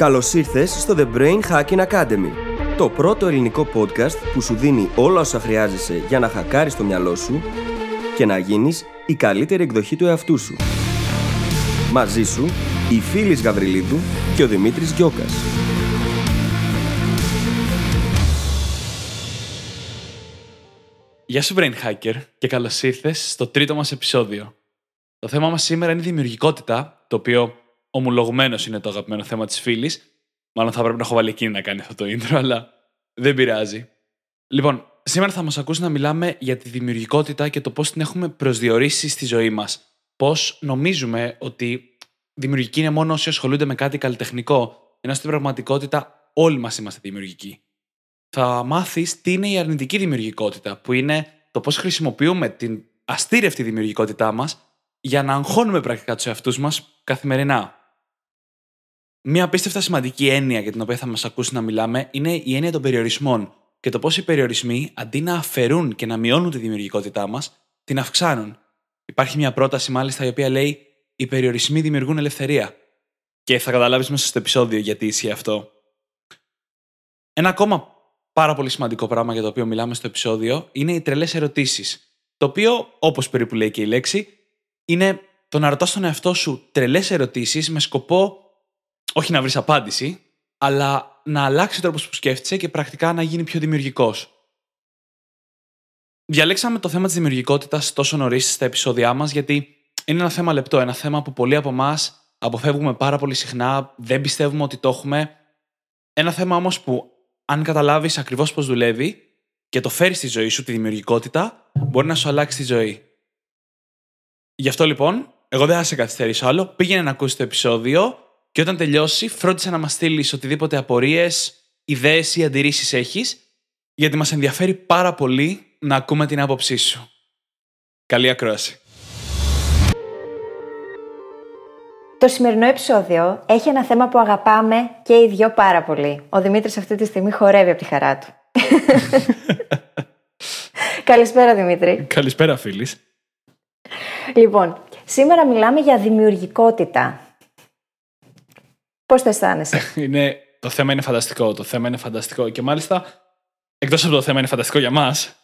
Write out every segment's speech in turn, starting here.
Καλώς ήρθες στο The Brain Hacking Academy, το πρώτο ελληνικό podcast που σου δίνει όλα όσα χρειάζεσαι για να χακάρεις το μυαλό σου και να γίνεις η καλύτερη εκδοχή του εαυτού σου. Μαζί σου, η Φίλης Γαβριλίδου και ο Δημήτρης Γιώκας. Γεια σου Brain Hacker και καλώς ήρθες στο τρίτο μας επεισόδιο. Το θέμα μας σήμερα είναι η δημιουργικότητα, το οποίο ομολογουμένως είναι το αγαπημένο θέμα της φίλης. Μάλλον θα πρέπει να έχω βάλει εκείνη να κάνει αυτό το intro, αλλά δεν πειράζει. Λοιπόν, σήμερα θα μας ακούσει να μιλάμε για τη δημιουργικότητα και το πώς την έχουμε προσδιορίσει στη ζωή μας. Πώς νομίζουμε ότι δημιουργική είναι μόνο όσοι ασχολούνται με κάτι καλλιτεχνικό, ενώ στην πραγματικότητα όλοι μας είμαστε δημιουργικοί. Θα μάθεις τι είναι η αρνητική δημιουργικότητα, που είναι το πώς χρησιμοποιούμε την αστήρευτη δημιουργικότητά μας για να αγχώνουμε πρακτικά τους εαυτούς μας καθημερινά. Μία απίστευτα σημαντική έννοια για την οποία θα μας ακούσει να μιλάμε είναι η έννοια των περιορισμών και το πώς οι περιορισμοί αντί να αφαιρούν και να μειώνουν τη δημιουργικότητά μας, την αυξάνουν. Υπάρχει μια πρόταση μάλιστα η οποία λέει Οι περιορισμοί δημιουργούν ελευθερία. Και θα καταλάβεις μέσα στο επεισόδιο γιατί ισχύει αυτό. Ένα ακόμα πάρα πολύ σημαντικό πράγμα για το οποίο μιλάμε στο επεισόδιο είναι οι τρελές ερωτήσεις. Το οποίο, όπως περίπου λέει και η λέξη, είναι το να ρωτάς τον εαυτό σου τρελές ερωτήσεις με σκοπό όχι να βρεις απάντηση, αλλά να αλλάξει ο τρόπος που σκέφτεσαι και πρακτικά να γίνει πιο δημιουργικός. Διαλέξαμε το θέμα της δημιουργικότητας τόσο νωρίς στα επεισόδια μας, γιατί είναι ένα θέμα λεπτό, ένα θέμα που πολλοί από εμάς αποφεύγουμε πάρα πολύ συχνά, δεν πιστεύουμε ότι το έχουμε. Ένα θέμα όμως που, αν καταλάβεις ακριβώς πώς δουλεύει και το φέρεις στη ζωή σου, τη δημιουργικότητα, μπορεί να σου αλλάξει τη ζωή. Γι' αυτό λοιπόν, εγώ δεν θα σε καθυστερήσω άλλο. Πήγαινε να ακούσεις το επεισόδιο και όταν τελειώσει, φρόντισε να μας στείλεις οτιδήποτε απορίες, ιδέες ή αντιρρήσεις έχεις, γιατί μας ενδιαφέρει πάρα πολύ να ακούμε την άποψή σου. Καλή ακρόαση. Το σημερινό επεισόδιο έχει ένα θέμα που αγαπάμε και οι δυο πάρα πολύ. Ο Δημήτρης αυτή τη στιγμή χορεύει από τη χαρά του. Καλησπέρα Δημήτρη. Καλησπέρα φίλης. Λοιπόν, σήμερα μιλάμε για δημιουργικότητα. Πώς το αισθάνεσαι; είναι, το θέμα είναι φανταστικό, το θέμα είναι φανταστικό και μάλιστα, εκτός από το θέμα είναι φανταστικό για μας,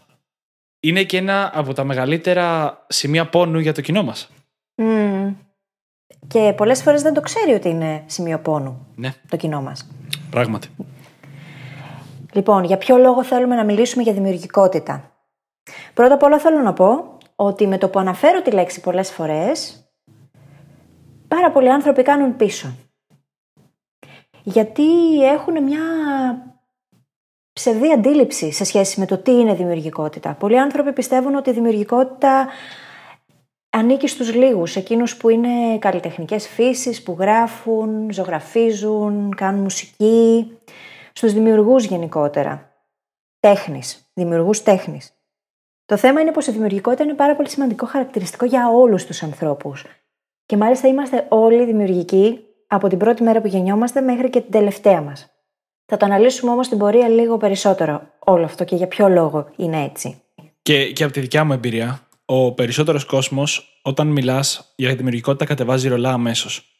είναι και ένα από τα μεγαλύτερα σημεία πόνου για το κοινό μας. Mm. Και πολλές φορές δεν το ξέρει ότι είναι σημείο πόνου ναι. το κοινό μας. Πράγματι. Λοιπόν, για ποιο λόγο θέλουμε να μιλήσουμε για δημιουργικότητα; Πρώτα απ' όλα θέλω να πω ότι με το που αναφέρω τη λέξη πολλές φορές, πάρα πολλοί άνθρωποι κάνουν πίσω. Γιατί έχουν μια ψευδή αντίληψη σε σχέση με το τι είναι δημιουργικότητα. Πολλοί άνθρωποι πιστεύουν ότι η δημιουργικότητα ανήκει στους λίγους, εκείνους που είναι καλλιτεχνικές φύσεις, που γράφουν, ζωγραφίζουν, κάνουν μουσική, στους δημιουργούς γενικότερα. Τέχνης, δημιουργούς τέχνης. Το θέμα είναι πως η δημιουργικότητα είναι πάρα πολύ σημαντικό χαρακτηριστικό για όλους τους ανθρώπους. Και μάλιστα είμαστε όλοι δημιουργικοί από την πρώτη μέρα που γεννιόμαστε μέχρι και την τελευταία μας. Θα το αναλύσουμε όμως την πορεία λίγο περισσότερο όλο αυτό και για ποιο λόγο είναι έτσι. Και, και από τη δικιά μου εμπειρία, ο περισσότερος κόσμος, όταν μιλάς για δημιουργικότητα, κατεβάζει ρολά αμέσως.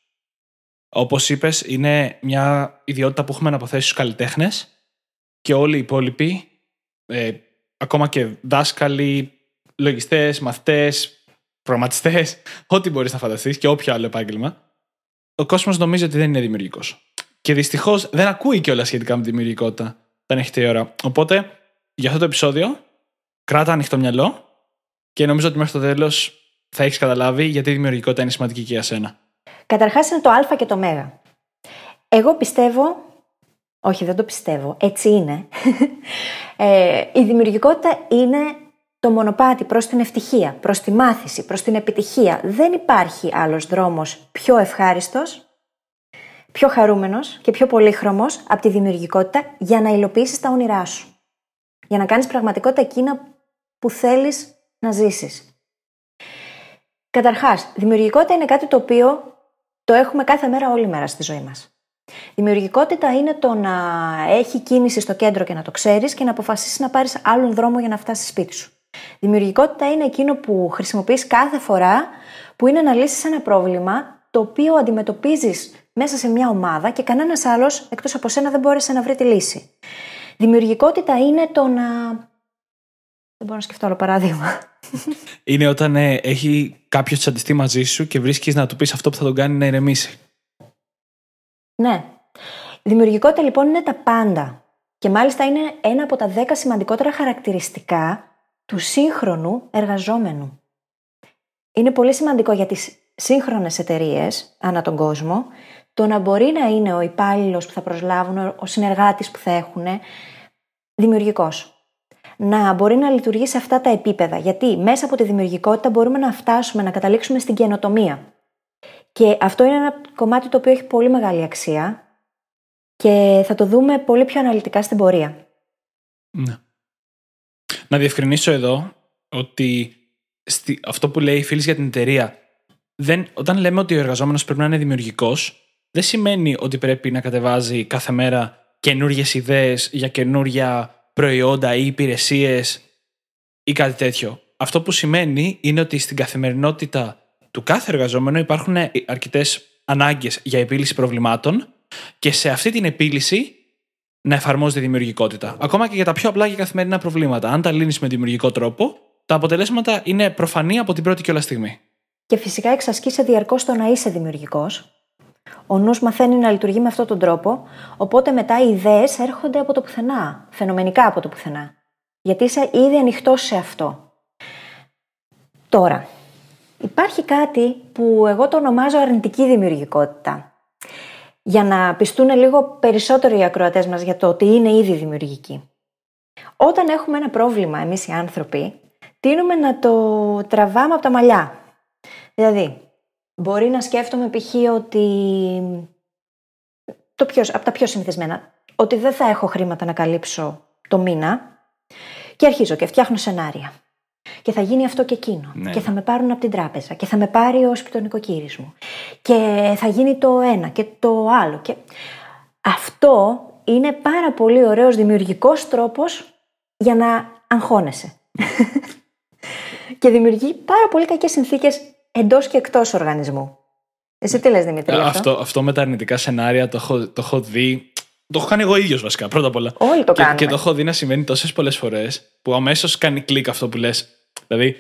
Όπως είπες, είναι μια ιδιότητα που έχουμε να αποθέσει στους καλλιτέχνες και όλοι οι υπόλοιποι, ε, ακόμα και δάσκαλοι, λογιστές, μαθητές, προγραμματιστές, ό,τι μπορείς να φανταστείς και όποιο άλλο επάγγελμα, ο κόσμος νομίζει ότι δεν είναι δημιουργικός. Και δυστυχώς δεν ακούει και όλα σχετικά με τη δημιουργικότητα όταν έχετε η ώρα. Οπότε, για αυτό το επεισόδιο, κράτα ανοιχτό μυαλό και νομίζω ότι μέχρι το τέλος θα έχεις καταλάβει γιατί η δημιουργικότητα είναι σημαντική και για σένα. Καταρχάς είναι το Α και το Μ. Εγώ πιστεύω όχι, δεν το πιστεύω. Έτσι είναι. Ε, η δημιουργικότητα είναι το μονοπάτι προς την ευτυχία, προς τη μάθηση, προς την επιτυχία. Δεν υπάρχει άλλος δρόμος πιο ευχάριστος, πιο χαρούμενος και πιο πολύχρωμος από τη δημιουργικότητα για να υλοποιήσεις τα όνειρά σου. Για να κάνεις πραγματικότητα εκείνα που θέλεις να ζήσεις. Καταρχάς, δημιουργικότητα είναι κάτι το οποίο το έχουμε κάθε μέρα όλη μέρα στη ζωή μας. Δημιουργικότητα είναι το να έχει κίνηση στο κέντρο και να το ξέρεις και να αποφασίσεις να πάρεις άλλον δρόμο για να φτάσεις σπίτι σου. Δημιουργικότητα είναι εκείνο που χρησιμοποιείς κάθε φορά που είναι να λύσεις ένα πρόβλημα το οποίο αντιμετωπίζεις μέσα σε μια ομάδα και κανένας άλλος εκτός από σένα δεν μπόρεσε να βρει τη λύση. Δημιουργικότητα είναι το να. Δεν μπορώ να σκεφτώ άλλο παράδειγμα. Είναι όταν ε, έχει κάποιος τσαντιστεί μαζί σου και βρίσκεις να του πεις αυτό που θα τον κάνει να ηρεμήσει. Ναι. Δημιουργικότητα λοιπόν είναι τα πάντα. Και μάλιστα είναι ένα από τα δέκα σημαντικότερα χαρακτηριστικά του σύγχρονου εργαζόμενου. Είναι πολύ σημαντικό για τις σύγχρονες εταιρείες ανά τον κόσμο το να μπορεί να είναι ο υπάλληλος που θα προσλάβουν, ο συνεργάτης που θα έχουν δημιουργικός. Να μπορεί να λειτουργεί σε αυτά τα επίπεδα. Γιατί μέσα από τη δημιουργικότητα μπορούμε να φτάσουμε να καταλήξουμε στην καινοτομία. Και αυτό είναι ένα κομμάτι το οποίο έχει πολύ μεγάλη αξία και θα το δούμε πολύ πιο αναλυτικά στην πορεία. Ναι. Να διευκρινίσω εδώ ότι στη, αυτό που λέει η φίλης για την εταιρεία, δεν, όταν λέμε ότι ο εργαζόμενος πρέπει να είναι δημιουργικός, δεν σημαίνει ότι πρέπει να κατεβάζει κάθε μέρα καινούριε ιδέες για καινούρια προϊόντα ή υπηρεσίες ή κάτι τέτοιο. Αυτό που σημαίνει είναι ότι στην καθημερινότητα του κάθε εργαζόμενου υπάρχουν αρκετές ανάγκες για επίλυση προβλημάτων και σε αυτή την επίλυση να εφαρμόζεται δημιουργικότητα. Ακόμα και για τα πιο απλά και καθημερινά προβλήματα. Αν τα λύνεις με δημιουργικό τρόπο, τα αποτελέσματα είναι προφανή από την πρώτη κιόλα στιγμή. Και φυσικά εξασκείσαι διαρκώς το να είσαι δημιουργικός. Ο νους μαθαίνει να λειτουργεί με αυτόν τον τρόπο, οπότε μετά οι ιδέες έρχονται από το πουθενά, φαινομενικά από το πουθενά. Γιατί είσαι ήδη ανοιχτό σε αυτό. Τώρα, υπάρχει κάτι που εγώ το ονομάζω αρνητική δημιουργικότητα. Για να πιστούν λίγο περισσότερο οι ακροατές μας για το ότι είναι ήδη δημιουργικοί. Όταν έχουμε ένα πρόβλημα εμείς οι άνθρωποι, τείνουμε να το τραβάμε από τα μαλλιά. Δηλαδή, μπορεί να σκέφτομαι π.χ. ότι. Το πιο, από τα πιο συνηθισμένα. Ότι δεν θα έχω χρήματα να καλύψω το μήνα και αρχίζω και φτιάχνω σενάρια. Και θα γίνει αυτό και εκείνο. Ναι. Και θα με πάρουν από την τράπεζα. Και θα με πάρει ο σπιτονικοκύρης μου. Και θα γίνει το ένα και το άλλο. Και... Αυτό είναι πάρα πολύ ωραίος δημιουργικός τρόπος για να αγχώνεσαι και δημιουργεί πάρα πολύ κακές συνθήκες εντός και εκτός οργανισμού. Εσύ τι λες, Δημήτρη. Ε, Αυτό; αυτό, αυτό με τα αρνητικά σενάρια το έχω, το έχω δει. Το έχω κάνει εγώ ίδιος βασικά, πρώτα απ' όλα. Όλοι το και, κάνουμε. και το έχω δει να συμβαίνει τόσες πολλές φορές που αμέσως κάνει κλικ αυτό που λες. Δηλαδή,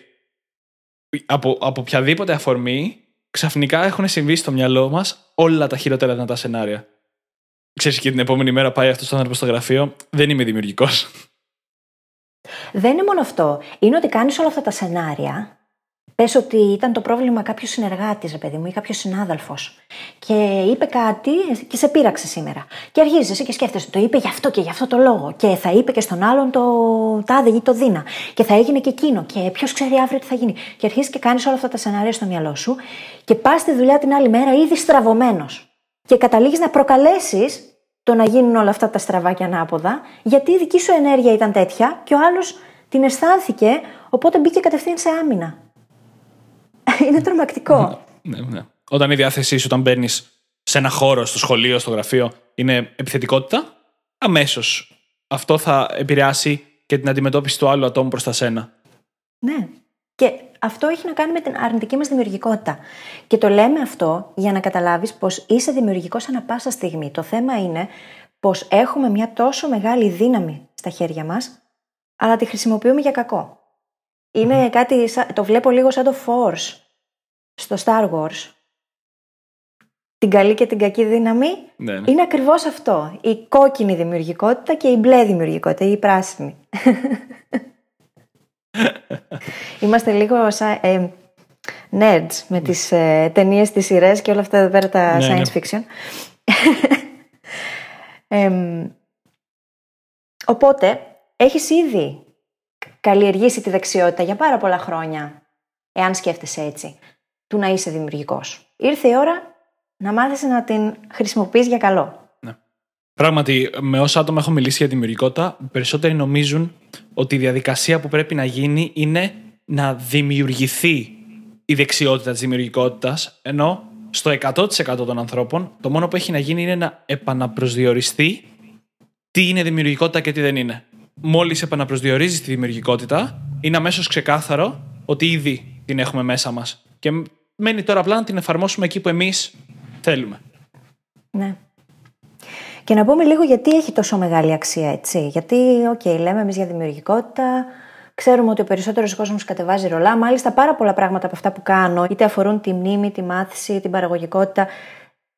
από, από οποιαδήποτε αφορμή, ξαφνικά έχουν συμβεί στο μυαλό μας όλα τα χειρότερα δυνατά σενάρια. Ξέρεις και την επόμενη μέρα πάει αυτός ο άνθρωπος στο γραφείο. Δεν είμαι δημιουργικός. Δεν είναι μόνο αυτό. Είναι ότι κάνεις όλα αυτά τα σενάρια. Πες ότι ήταν το πρόβλημα κάποιος συνεργάτης, ρε παιδί μου, ή κάποιος συνάδελφος. Και είπε κάτι και σε πείραξε σήμερα. Και αρχίζεις εσύ και σκέφτεσαι, το είπε γι' αυτό και γι' αυτό το λόγο. Και θα είπε και στον άλλον το τάδε ή το δίνα. Και θα έγινε και εκείνο. Και ποιος ξέρει αύριο τι θα γίνει. Και αρχίζεις και κάνεις όλα αυτά τα σενάρια στο μυαλό σου. Και πας στη δουλειά την άλλη μέρα ήδη στραβωμένος. Και καταλήγεις να προκαλέσεις το να γίνουν όλα αυτά τα στραβά και ανάποδα, γιατί η δική σου ενέργεια ήταν τέτοια και ο άλλος την αισθάνθηκε, οπότε μπήκε κατευθείαν σε άμυνα. Είναι τρομακτικό. ναι, ναι. Όταν η διάθεσή σου, όταν μπαίνεις σε ένα χώρο, στο σχολείο, στο γραφείο, είναι επιθετικότητα, αμέσως αυτό θα επηρεάσει και την αντιμετώπιση του άλλου ατόμου προς τα σένα. Ναι. Και αυτό έχει να κάνει με την αρνητική μας δημιουργικότητα. Και το λέμε αυτό για να καταλάβεις πως είσαι δημιουργικός ανα πάσα στιγμή. Το θέμα είναι πως έχουμε μια τόσο μεγάλη δύναμη στα χέρια μας, αλλά τη χρησιμοποιούμε για κακό. Είναι κάτι, σαν- το βλέπω λίγο σαν το Force στο Star Wars. Την καλή και την κακή δύναμη Ναι, ναι. είναι ακριβώς αυτό. Η κόκκινη δημιουργικότητα και η μπλε δημιουργικότητα, ή η πράσινη. Είμαστε λίγο σαν ε, nerds με τις ε, ταινίες, τις σειρές και όλα αυτά εδώ πέρα τα Ναι, ναι. science fiction. Εμ, οπότε, έχεις ήδη καλλιεργήσει τη δεξιότητα για πάρα πολλά χρόνια, εάν σκέφτεσαι έτσι, του να είσαι δημιουργικός. Ήρθε η ώρα να μάθεις να την χρησιμοποιείς για καλό. Πράγματι, με όσα άτομα έχω μιλήσει για δημιουργικότητα, οι περισσότεροι νομίζουν ότι η διαδικασία που πρέπει να γίνει είναι να δημιουργηθεί η δεξιότητα της δημιουργικότητας, ενώ στο 100% των ανθρώπων το μόνο που έχει να γίνει είναι να επαναπροσδιοριστεί τι είναι δημιουργικότητα και τι δεν είναι. Μόλις επαναπροσδιορίζεις τη δημιουργικότητα, είναι αμέσως ξεκάθαρο ότι ήδη την έχουμε μέσα μας. Και μένει τώρα απλά να την εφαρμόσουμε εκεί που εμείς θέλουμε. Ναι. Και να πούμε λίγο γιατί έχει τόσο μεγάλη αξία, έτσι. Γιατί, OK, okay, λέμε εμείς για δημιουργικότητα, ξέρουμε ότι ο περισσότερος κόσμος κατεβάζει ρολά. Μάλιστα, πάρα πολλά πράγματα από αυτά που κάνω, είτε αφορούν τη μνήμη, τη μάθηση, την παραγωγικότητα,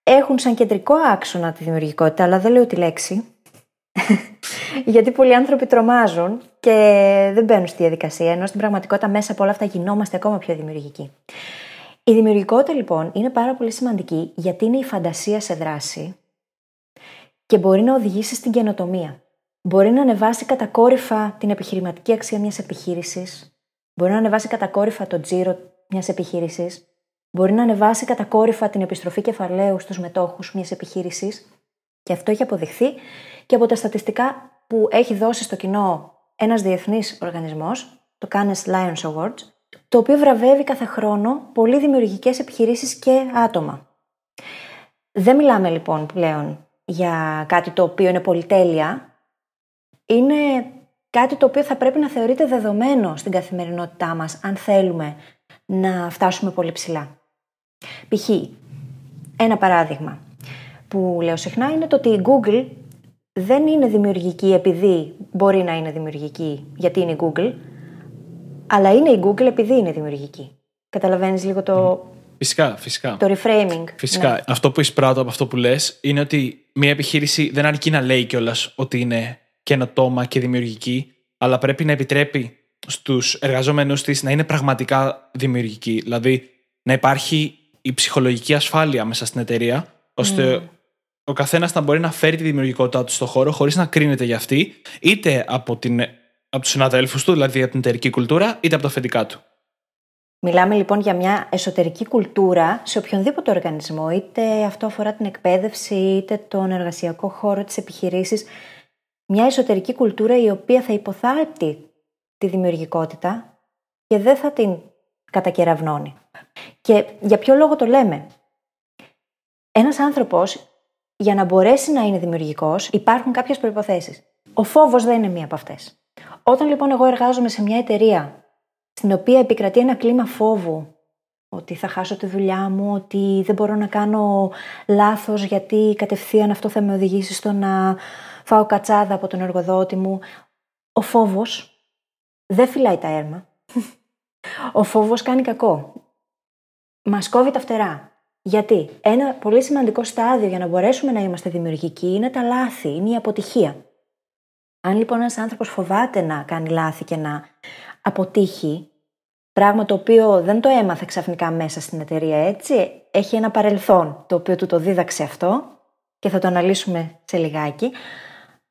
έχουν σαν κεντρικό άξονα τη δημιουργικότητα, αλλά δεν λέω τη λέξη. Γιατί πολλοί άνθρωποι τρομάζουν και δεν μπαίνουν στη διαδικασία, ενώ στην πραγματικότητα μέσα από όλα αυτά γινόμαστε ακόμα πιο δημιουργικοί. Η δημιουργικότητα λοιπόν είναι πάρα πολύ σημαντική γιατί είναι η φαντασία σε δράση και μπορεί να οδηγήσει στην καινοτομία. Μπορεί να ανεβάσει κατακόρυφα την επιχειρηματική αξία μιας επιχείρησης, μπορεί να ανεβάσει κατακόρυφα το τζίρο μιας επιχείρησης, μπορεί να ανεβάσει κατακόρυφα την επιστροφή κεφαλαίου στους μετόχους μιας επιχείρησης. Και αυτό έχει αποδειχθεί και από τα στατιστικά που έχει δώσει στο κοινό ένας διεθνής οργανισμός, το Cannes Lions Awards, το οποίο βραβεύει κάθε χρόνο πολύ δημιουργικές επιχειρήσεις και άτομα. Δεν μιλάμε λοιπόν πλέον για κάτι το οποίο είναι πολυτέλεια. Είναι κάτι το οποίο θα πρέπει να θεωρείται δεδομένο στην καθημερινότητά μας, αν θέλουμε να φτάσουμε πολύ ψηλά. Π.χ. ένα παράδειγμα που λέω συχνά είναι το ότι η Google δεν είναι δημιουργική επειδή μπορεί να είναι δημιουργική γιατί είναι η Google, αλλά είναι η Google επειδή είναι δημιουργική. Καταλαβαίνεις λίγο το... Φυσικά, φυσικά. Το reframing. Φυσικά. Ναι. Αυτό που εισπράττω από αυτό που λες είναι ότι μια επιχείρηση δεν αρκεί να λέει κιόλας ότι είναι καινοτόμα και δημιουργική, αλλά πρέπει να επιτρέπει στους εργαζόμενους της να είναι πραγματικά δημιουργικοί. Δηλαδή να υπάρχει η ψυχολογική ασφάλεια μέσα στην εταιρεία, ώστε ο καθένας να μπορεί να φέρει τη δημιουργικότητά του στο χώρο χωρίς να κρίνεται για αυτή, είτε από, την, από τους συναδέλφους του, δηλαδή από την εταιρική κουλτούρα, είτε από τα αφεντικά του. Μιλάμε λοιπόν για μια εσωτερική κουλτούρα σε οποιονδήποτε οργανισμό, είτε αυτό αφορά την εκπαίδευση, είτε τον εργασιακό χώρο της επιχειρήσης. Μια εσωτερική κουλτούρα η οποία θα υποθάλπτει τη δημιουργικότητα και δεν θα την κατακεραυνώνει. Και για ποιο λόγο το λέμε; Ένας άνθρωπος για να μπορέσει να είναι δημιουργικός υπάρχουν κάποιες προϋποθέσεις. Ο φόβος δεν είναι μία από αυτές. Όταν λοιπόν εγώ εργάζομαι σε μια εταιρεία στην οποία επικρατεί ένα κλίμα φόβου ότι θα χάσω τη δουλειά μου, ότι δεν μπορώ να κάνω λάθος γιατί κατευθείαν αυτό θα με οδηγήσει στο να φάω κατσάδα από τον εργοδότη μου. Ο φόβος δεν φυλάει τα έρμα. Ο φόβος κάνει κακό. Μας κόβει τα φτερά. Γιατί; Ένα πολύ σημαντικό στάδιο για να μπορέσουμε να είμαστε δημιουργικοί είναι τα λάθη, είναι η αποτυχία. Αν λοιπόν ένας άνθρωπος φοβάται να κάνει λάθη και να αποτύχει, πράγμα το οποίο δεν το έμαθε ξαφνικά μέσα στην εταιρεία έτσι, έχει ένα παρελθόν το οποίο του το δίδαξε αυτό και θα το αναλύσουμε σε λιγάκι.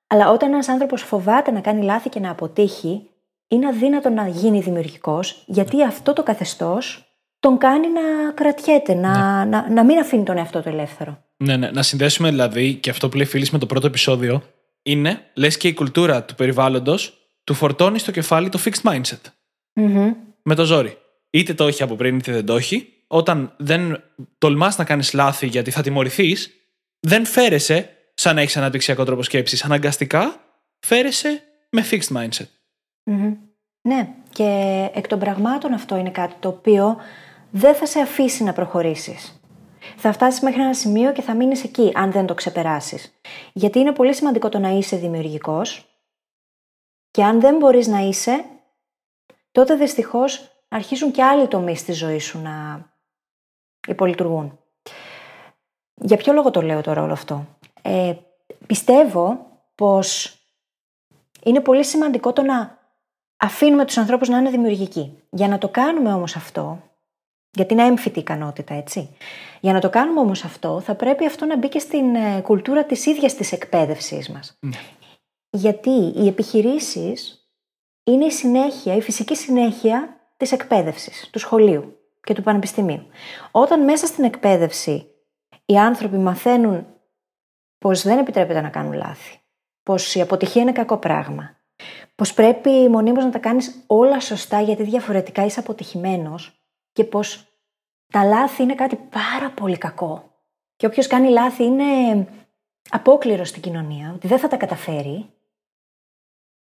Αλλά όταν ένας άνθρωπος φοβάται να κάνει λάθη και να αποτύχει, είναι αδύνατο να γίνει δημιουργικός, γιατί αυτό το καθεστώς τον κάνει να κρατιέται, να, ναι. να, να μην αφήνει τον εαυτό του ελεύθερο. Ναι, ναι. Να συνδέσουμε δηλαδή και αυτό που λέει φίλης με το πρώτο επεισόδιο είναι, λες και η κουλτούρα του περιβάλλοντος του φορτώνει στο κεφάλι το fixed mindset. mm Με το ζόρι. Είτε το έχει από πριν, είτε δεν το έχει. Όταν δεν τολμάς να κάνεις λάθη γιατί θα τιμωρηθείς, δεν φέρεσαι σαν να έχεις αναπτυξιακό τρόπο σκέψης. Αναγκαστικά φέρεσαι με fixed mindset. Ναι, και εκ των πραγμάτων αυτό είναι κάτι το οποίο δεν θα σε αφήσει να προχωρήσεις. Θα φτάσεις μέχρι ένα σημείο και θα μείνεις εκεί, αν δεν το ξεπεράσεις. Γιατί είναι πολύ σημαντικό το να είσαι δημιουργικός και αν δεν μπορείς να είσαι, τότε δυστυχώς αρχίζουν και άλλοι τομείς στη ζωή σου να υπολειτουργούν. Για ποιο λόγο το λέω τώρα όλο αυτό; Ε, πιστεύω πως είναι πολύ σημαντικό το να αφήνουμε τους ανθρώπους να είναι δημιουργικοί. Για να το κάνουμε όμως αυτό, γιατί είναι έμφυτη ικανότητα, έτσι. Για να το κάνουμε όμως αυτό, θα πρέπει αυτό να μπει και στην ε, κουλτούρα της ίδιας της εκπαίδευσής μας. Ναι. Γιατί οι επιχειρήσεις είναι η συνέχεια, η φυσική συνέχεια της εκπαίδευσης, του σχολείου και του πανεπιστημίου. Όταν μέσα στην εκπαίδευση οι άνθρωποι μαθαίνουν πως δεν επιτρέπεται να κάνουν λάθη, πως η αποτυχία είναι κακό πράγμα, πως πρέπει μονίμως να τα κάνεις όλα σωστά γιατί διαφορετικά είσαι αποτυχημένος και πως τα λάθη είναι κάτι πάρα πολύ κακό. Και όποιος κάνει λάθη είναι απόκληρο στην κοινωνία, ότι δεν θα τα καταφέρει.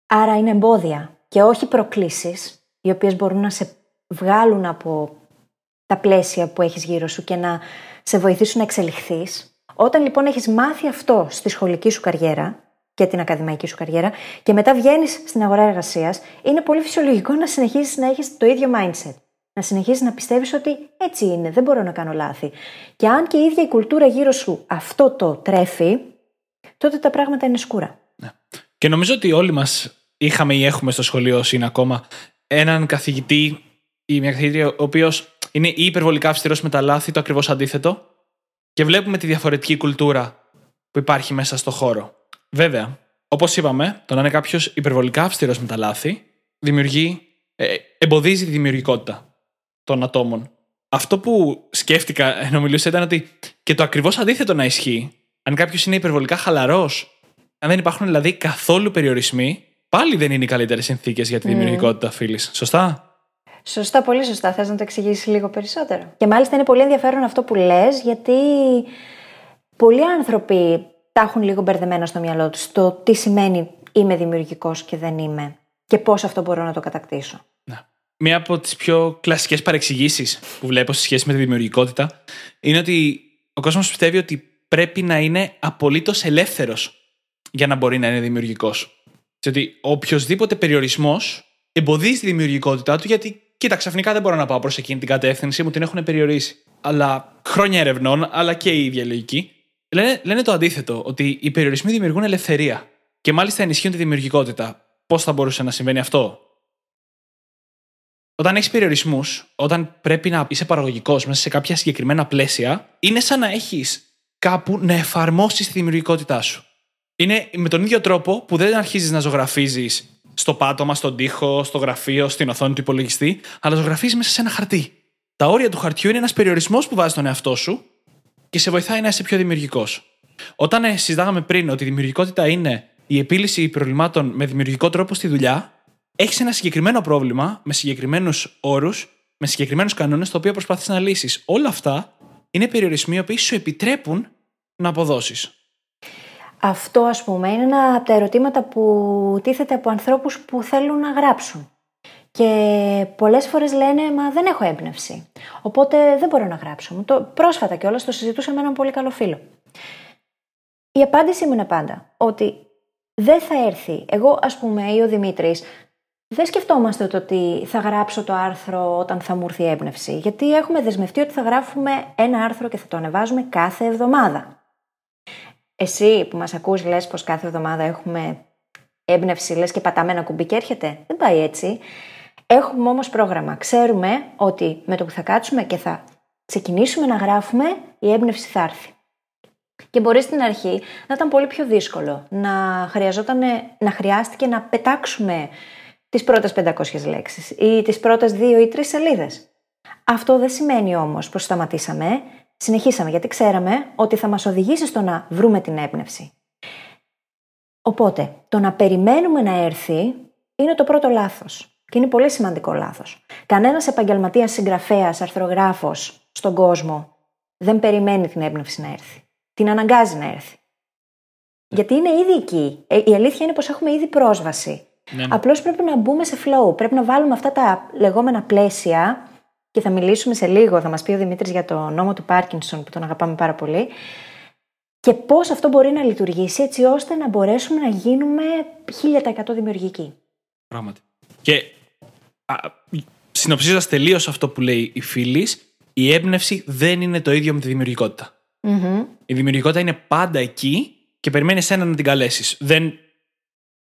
Άρα είναι εμπόδια και όχι προκλήσεις, οι οποίες μπορούν να σε βγάλουν από τα πλαίσια που έχεις γύρω σου και να σε βοηθήσουν να εξελιχθείς. Όταν λοιπόν έχεις μάθει αυτό στη σχολική σου καριέρα και την ακαδημαϊκή σου καριέρα και μετά βγαίνεις στην αγορά εργασίας, είναι πολύ φυσιολογικό να συνεχίσει να έχεις το ίδιο mindset. Να συνεχίσει να πιστεύεις ότι έτσι είναι, δεν μπορώ να κάνω λάθη. Και αν και η ίδια η κουλτούρα γύρω σου αυτό το τρέφει, τότε τα πράγματα είναι σκούρα. Ναι. Και νομίζω ότι όλοι μας είχαμε ή έχουμε στο σχολείο, όσοι είναι ακόμα, έναν καθηγητή ή μια καθηγήτρια, ο οποίος είναι ή υπερβολικά αυστηρός με τα λάθη, το ακριβώς αντίθετο, και βλέπουμε τη διαφορετική κουλτούρα που υπάρχει μέσα στο χώρο. Βέβαια, όπως είπαμε, το να είναι κάποιος υπερβολικά αυστηρός με τα λάθη δημιουργεί, ε, εμποδίζει τη δημιουργικότητα των ατόμων. Αυτό που σκέφτηκα ενώ μιλούσα ήταν ότι και το ακριβώς αντίθετο να ισχύει. Αν κάποιος είναι υπερβολικά χαλαρός, αν δεν υπάρχουν δηλαδή καθόλου περιορισμοί, πάλι δεν είναι οι καλύτερες συνθήκες για τη δημιουργικότητα, mm. φίλη. Σωστά; Σωστά, πολύ σωστά. Θες να το εξηγήσεις λίγο περισσότερο; Και μάλιστα είναι πολύ ενδιαφέρον αυτό που λες, γιατί πολλοί άνθρωποι τα έχουν λίγο μπερδεμένα στο μυαλό τους το τι σημαίνει είμαι δημιουργικός και δεν είμαι και πώς αυτό μπορώ να το κατακτήσω. Ναι. Μία από τις πιο κλασικές παρεξηγήσεις που βλέπω σε σχέση με τη δημιουργικότητα είναι ότι ο κόσμος πιστεύει ότι πρέπει να είναι απολύτως ελεύθερος για να μπορεί να είναι δημιουργικός. Και ότι οποιοδήποτε περιορισμός εμποδίζει τη δημιουργικότητά του γιατί, κοίτα, ξαφνικά δεν μπορώ να πάω προς εκείνη την κατεύθυνση, μου την έχουν περιορίσει. Αλλά χρόνια ερευνών, αλλά και η ίδια λογική, λένε, λένε το αντίθετο, ότι οι περιορισμοί δημιουργούν ελευθερία. Και μάλιστα ενισχύουν τη δημιουργικότητα. Πώς θα μπορούσε να συμβαίνει αυτό, όταν έχεις περιορισμούς, όταν πρέπει να είσαι παραγωγικός μέσα σε κάποια συγκεκριμένα πλαίσια, είναι σαν να έχεις κάπου να εφαρμόσεις τη δημιουργικότητά σου. Είναι με τον ίδιο τρόπο που δεν αρχίζεις να ζωγραφίζεις στο πάτωμα, στον τοίχο, στο γραφείο, στην οθόνη του υπολογιστή, αλλά ζωγραφίζεις μέσα σε ένα χαρτί. Τα όρια του χαρτιού είναι ένας περιορισμός που βάζει τον εαυτό σου και σε βοηθάει να είσαι πιο δημιουργικός. Όταν ε, συζητάγαμε πριν ότι η δημιουργικότητα είναι η επίλυση προβλημάτων με δημιουργικό τρόπο στη δουλειά, έχεις ένα συγκεκριμένο πρόβλημα με συγκεκριμένους όρους, με συγκεκριμένους κανόνες, το οποίο προσπαθείς να λύσεις. Όλα αυτά είναι περιορισμοί που σου επιτρέπουν να αποδώσεις. Αυτό, ας πούμε, είναι ένα από τα ερωτήματα που τίθεται από ανθρώπους που θέλουν να γράψουν. Και πολλές φορές λένε, μα δεν έχω έμπνευση. Οπότε δεν μπορώ να γράψω. Το, πρόσφατα κιόλας το συζητούσα με έναν πολύ καλό φίλο. Η απάντηση μου είναι πάντα ότι δεν θα έρθει. Εγώ, ας πούμε, ή ο Δημήτρης, δεν σκεφτόμαστε το ότι θα γράψω το άρθρο όταν θα μου έρθει η έμπνευση. Γιατί έχουμε δεσμευτεί ότι θα γράφουμε ένα άρθρο και θα το ανεβάζουμε κάθε εβδομάδα. Εσύ που μας ακούς λες πως κάθε εβδομάδα έχουμε έμπνευση, λες και πατάμε ένα κουμπί και έρχεται; Δεν πάει έτσι. Έχουμε όμως πρόγραμμα. Ξέρουμε ότι με το που θα κάτσουμε και θα ξεκινήσουμε να γράφουμε, η έμπνευση θα έρθει. Και μπορεί στην αρχή να ήταν πολύ πιο δύσκολο. Να, χρειαζόταν, να χρειάστηκε να πετάξουμε τις πρώτες 500 λέξεις ή τις πρώτες 2 ή 3 σελίδες. Αυτό δεν σημαίνει όμως πως σταματήσαμε συνεχίσαμε γιατί ξέραμε ότι θα μας οδηγήσει στο να βρούμε την έμπνευση. Οπότε, το να περιμένουμε να έρθει είναι το πρώτο λάθος. Και είναι πολύ σημαντικό λάθος. Κανένας επαγγελματίας συγγραφέας, αρθρογράφος στον κόσμο δεν περιμένει την έμπνευση να έρθει. Την αναγκάζει να έρθει. Γιατί είναι ήδη εκεί. Ε, η αλήθεια είναι πως έχουμε ήδη πρόσβαση. Ναι. ναι. Απλώς πρέπει να μπούμε σε flow. Πρέπει να βάλουμε αυτά τα λεγόμενα πλαίσια και θα μιλήσουμε σε λίγο, θα μας πει ο Δημήτρης για το νόμο του Πάρκινσον που τον αγαπάμε πάρα πολύ και πώς αυτό μπορεί να λειτουργήσει έτσι ώστε να μπορέσουμε να γίνουμε 1000% δημιουργικοί. Πράγματι. Και συνοψίζοντας τελείως αυτό που λέει η φίλη, η έμπνευση δεν είναι το ίδιο με τη δημιουργικοτητα Η δημιουργικότητα είναι πάντα εκεί και περιμένεις εσένα να την καλέσεις. Δεν,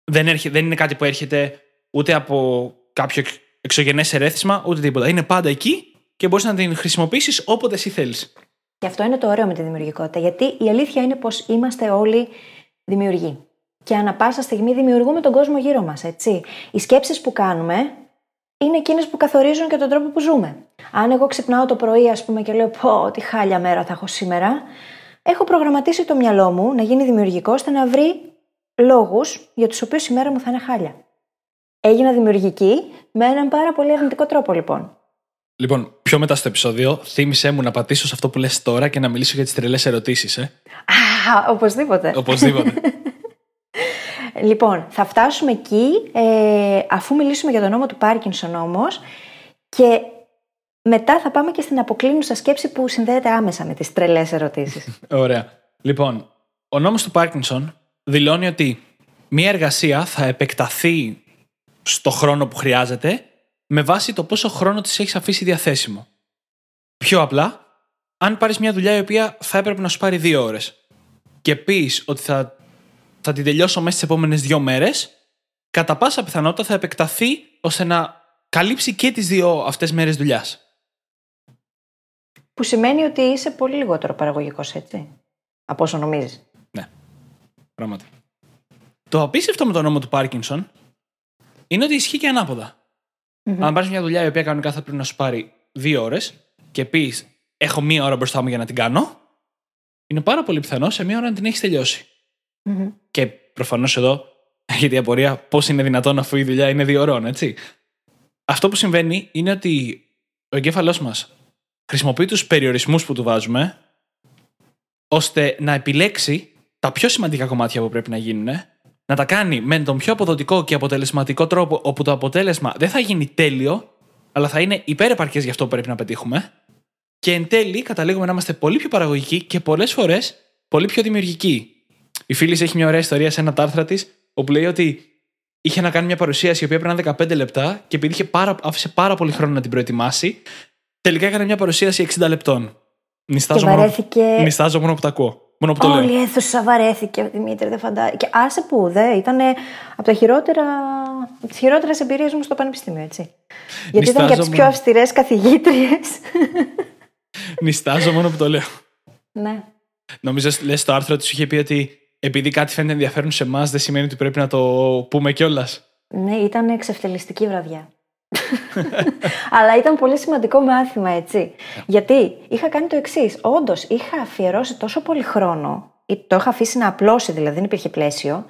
δεν, δεν είναι κάτι που έρχεται ούτε από κάποιο εξωγενές ερέθισμα, ούτε τίποτα. Είναι πάντα εκεί και μπορείς να την χρησιμοποιήσεις όποτε εσύ θέλεις. Και αυτό είναι το ωραίο με τη δημιουργικότητα. Γιατί η αλήθεια είναι πως είμαστε όλοι δημιουργοί. Και ανα πάσα στιγμή δημιουργούμε τον κόσμο γύρω μας, έτσι. Οι σκέψεις που κάνουμε είναι εκείνες που καθορίζουν και τον τρόπο που ζούμε. Αν εγώ ξυπνάω το πρωί, ας πούμε, και λέω Πω, τι χάλια μέρα θα έχω σήμερα, έχω προγραμματίσει το μυαλό μου να γίνει δημιουργικό ώστε να βρει λόγους για τους οποίους η μέρα μου θα είναι χάλια. Έγινα δημιουργική με έναν πάρα πολύ αρνητικό τρόπο, λοιπόν. Λοιπόν, πιο μετά στο επεισόδιο, θύμισέ μου να πατήσω σε αυτό που λες τώρα και να μιλήσω για τις τρελές ερωτήσεις, ε. Α, οπωσδήποτε. Οπωσδήποτε. λοιπόν, θα φτάσουμε εκεί, ε, αφού μιλήσουμε για τον νόμο του Πάρκινσον όμως, και μετά θα πάμε και στην αποκλίνουσα σκέψη που συνδέεται άμεσα με τις τρελές ερωτήσεις. Ωραία. Λοιπόν, ο νόμος του Πάρκινσον δηλώνει ότι μία εργασία θα επεκταθεί στο χρόνο που χρειάζεται με βάση το πόσο χρόνο της έχεις αφήσει διαθέσιμο. Πιο απλά, αν πάρεις μια δουλειά η οποία θα έπρεπε να σου πάρει δύο ώρες και πεις ότι θα, θα την τελειώσω μέσα στις επόμενες δύο μέρες, κατά πάσα πιθανότητα θα επεκταθεί ώστε να καλύψει και τις δύο αυτές μέρες δουλειάς. Που σημαίνει ότι είσαι πολύ λιγότερο παραγωγικός, έτσι. Από όσο νομίζεις. Ναι. Πράγματι. Το απίστευτο με τον νόμο του Πάρκινσον είναι ότι ισχύει και ανάποδα. Αν πάρεις μια δουλειά η οποία κανονικά θα πρέπει να σου πάρει δύο ώρες και πεις Έχω μία ώρα μπροστά μου για να την κάνω, είναι πάρα πολύ πιθανό σε μία ώρα να την έχεις τελειώσει. Και προφανώς εδώ έχετε η απορία πώς είναι δυνατόν αφού η δουλειά είναι δύο ώρων, έτσι. Αυτό που συμβαίνει είναι ότι ο εγκέφαλός μας χρησιμοποιεί τους περιορισμούς που του βάζουμε ώστε να επιλέξει τα πιο σημαντικά κομμάτια που πρέπει να γίνουν, να τα κάνει με τον πιο αποδοτικό και αποτελεσματικό τρόπο, όπου το αποτέλεσμα δεν θα γίνει τέλειο, αλλά θα είναι υπερεπαρκές για αυτό που πρέπει να πετύχουμε. Και εν τέλει καταλήγουμε να είμαστε πολύ πιο παραγωγικοί και πολλές φορές πολύ πιο δημιουργικοί. Η φίλης έχει μια ωραία ιστορία σε ένα τάρθρα της, όπου λέει ότι είχε να κάνει μια παρουσίαση η οποία έπαιρνε 15 λεπτά και επειδή είχε πάρα, άφησε πάρα πολύ χρόνο να την προετοιμάσει, τελικά έκανε μια παρουσίαση 60 λεπτών. Νιστάζω, Και βαρέθηκε- μόνο, νιστάζω μόνο που τα ακούω. Μόνο που το Όλη λέω. η αίθουσα βαρέθηκε, Δημήτρη, δεν φαντάζομαι. Και άσε που, δε, ήταν από, τα χειρότερα, από τις χειρότερες εμπειρίες μου στο πανεπιστήμιο, έτσι. Γιατί ήταν και από τις Νιστάζομαι. πιο αυστηρές καθηγήτριες. Νιστάζω μόνο που το λέω. ναι. Νομίζω λες στο άρθρο ότι σου είχε πει ότι επειδή κάτι φαίνεται ενδιαφέρον σε εμάς, δεν σημαίνει ότι πρέπει να το πούμε κιόλας. Ναι, ήταν εξευτελιστική βραδιά. Αλλά ήταν πολύ σημαντικό μάθημα, έτσι. Γιατί είχα κάνει το εξής. Όντως, είχα αφιερώσει τόσο πολύ χρόνο, ή το είχα αφήσει να απλώσει, δηλαδή δεν υπήρχε πλαίσιο.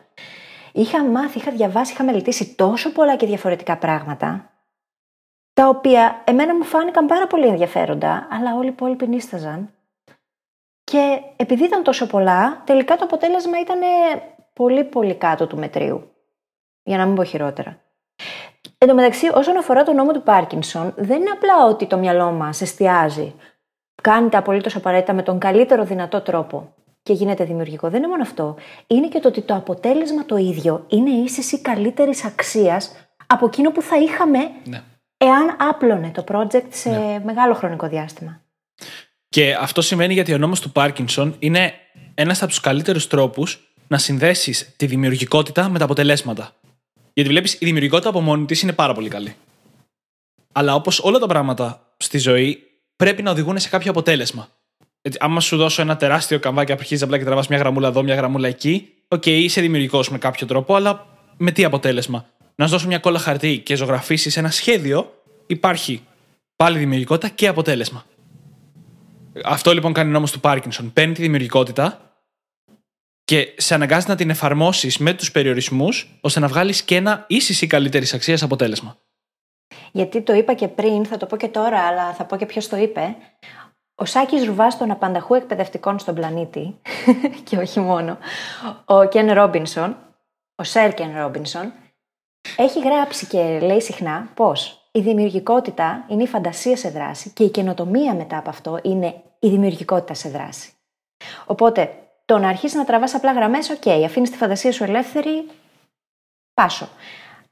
Είχα μάθει, είχα διαβάσει, είχα μελετήσει τόσο πολλά και διαφορετικά πράγματα, τα οποία εμένα μου φάνηκαν πάρα πολύ ενδιαφέροντα, αλλά όλοι οι υπόλοιποι νίσταζαν. Και επειδή ήταν τόσο πολλά, τελικά το αποτέλεσμα ήταν πολύ πολύ κάτω του μετρίου. Για να μην πω χειρότερα. Εν τω μεταξύ, όσον αφορά τον νόμο του Πάρκινσον, δεν είναι απλά ότι το μυαλό μας εστιάζει, κάνει τα απολύτως απαραίτητα με τον καλύτερο δυνατό τρόπο και γίνεται δημιουργικό. Δεν είναι μόνο αυτό. Είναι και το ότι το αποτέλεσμα το ίδιο είναι ίσης ή καλύτερης αξίας από εκείνο που θα είχαμε Ναι. εάν άπλωνε το project σε μεγάλο χρονικό διάστημα. Και αυτό σημαίνει γιατί ο νόμος του Πάρκινσον είναι ένας από τους καλύτερους τρόπους να συνδέσεις τη δημιουργικότητα με τα αποτελέσματα. Γιατί βλέπεις, η δημιουργικότητα από μόνη της είναι πάρα πολύ καλή. Αλλά όπως όλα τα πράγματα στη ζωή, πρέπει να οδηγούν σε κάποιο αποτέλεσμα. Έτσι, άμα σου δώσω ένα τεράστιο καμβάκι και αρχίζεις απλά και τραβάς μια γραμμούλα εδώ, μια γραμμούλα εκεί, οκ, είσαι δημιουργικός με κάποιο τρόπο, αλλά με τι αποτέλεσμα; Να σου δώσω μια κόλλα χαρτί και ζωγραφίσεις ένα σχέδιο, υπάρχει πάλι δημιουργικότητα και αποτέλεσμα. Αυτό λοιπόν κάνει ο νόμος του Πάρκινσον. Παίρνει τη δημιουργικότητα και σε αναγκάζει να την εφαρμόσεις με τους περιορισμούς ώστε να βγάλεις και ένα ίσης ή καλύτερης αξίας αποτέλεσμα. Γιατί το είπα και πριν, θα το πω και τώρα, αλλά θα πω και ποιος το είπε. Ο Σάκης Ρουβάς των απανταχού εκπαιδευτικών στον πλανήτη, και όχι μόνο, ο Κεν Ρόμπινσον, ο Σερ Κεν Ρόμπινσον, έχει γράψει και λέει συχνά πως η δημιουργικότητα είναι η φαντασία σε δράση και η καινοτομία μετά από αυτό είναι η δημιουργικότητα σε δράση. Οπότε, το να αρχίσεις να τραβάς απλά γραμμές, οκ, αφήνεις τη φαντασία σου ελεύθερη, πάσο.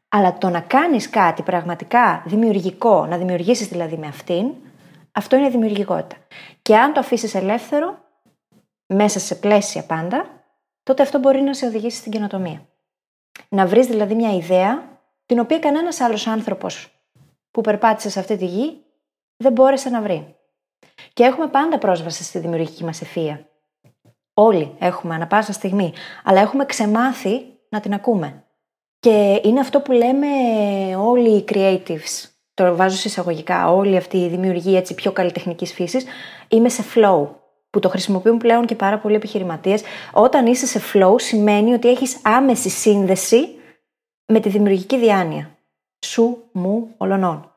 Αλλά το να κάνεις κάτι πραγματικά δημιουργικό, να δημιουργήσεις δηλαδή με αυτήν, αυτό είναι δημιουργικότητα. Και αν το αφήσεις ελεύθερο, μέσα σε πλαίσια πάντα, τότε αυτό μπορεί να σε οδηγήσει στην καινοτομία. Να βρεις δηλαδή μια ιδέα, την οποία κανένας άλλος άνθρωπος που περπάτησε σε αυτή τη γη δεν μπόρεσε να βρει. Και έχουμε πάντα πρόσβαση στη δημιουργική μας ευφία. Όλοι έχουμε ανα πάσα στιγμή, αλλά έχουμε ξεμάθει να την ακούμε. Και είναι αυτό που λέμε όλοι οι creatives, το βάζω σε εισαγωγικά, όλη αυτή η δημιουργία έτσι πιο καλλιτεχνικής φύσης, είμαι σε flow, που το χρησιμοποιούν πλέον και πάρα πολλοί επιχειρηματίες. Όταν είσαι σε flow σημαίνει ότι έχεις άμεση σύνδεση με τη δημιουργική διάνοια. Σου, μου, ολονών.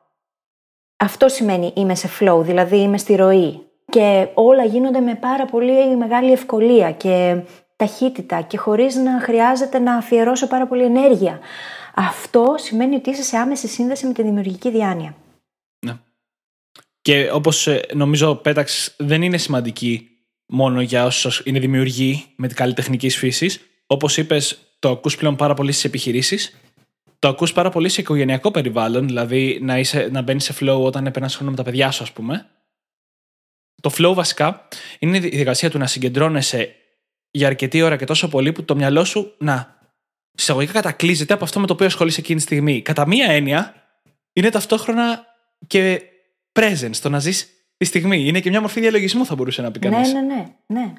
Αυτό σημαίνει είμαι σε flow, δηλαδή είμαι στη ροή. Και όλα γίνονται με πάρα πολύ μεγάλη ευκολία και ταχύτητα και χωρίς να χρειάζεται να αφιερώσω πάρα πολύ ενέργεια. Αυτό σημαίνει ότι είσαι σε άμεση σύνδεση με τη δημιουργική διάνοια. Ναι. Και όπως νομίζω πέταξες, δεν είναι σημαντική μόνο για όσους είναι δημιουργοί με την καλλιτεχνική φύση. Όπως είπες, το ακούς πλέον πάρα πολύ στις επιχειρήσεις. Το ακούς πάρα πολύ σε οικογενειακό περιβάλλον, δηλαδή να, είσαι, να μπαίνεις σε flow όταν έπαιρνε χρόνο με τα παιδιά σου, ας πούμε. Το flow βασικά είναι η διαδικασία του να συγκεντρώνεσαι για αρκετή ώρα και τόσο πολύ που το μυαλό σου να εισαγωγικά κατακλείζεται από αυτό με το οποίο ασχολείσαι εκείνη τη στιγμή. Κατά μία έννοια, είναι ταυτόχρονα και presence, το να ζεις τη στιγμή. Είναι και μια μορφή διαλογισμού, θα μπορούσε να πει κανείς. Ναι, ναι, ναι, ναι.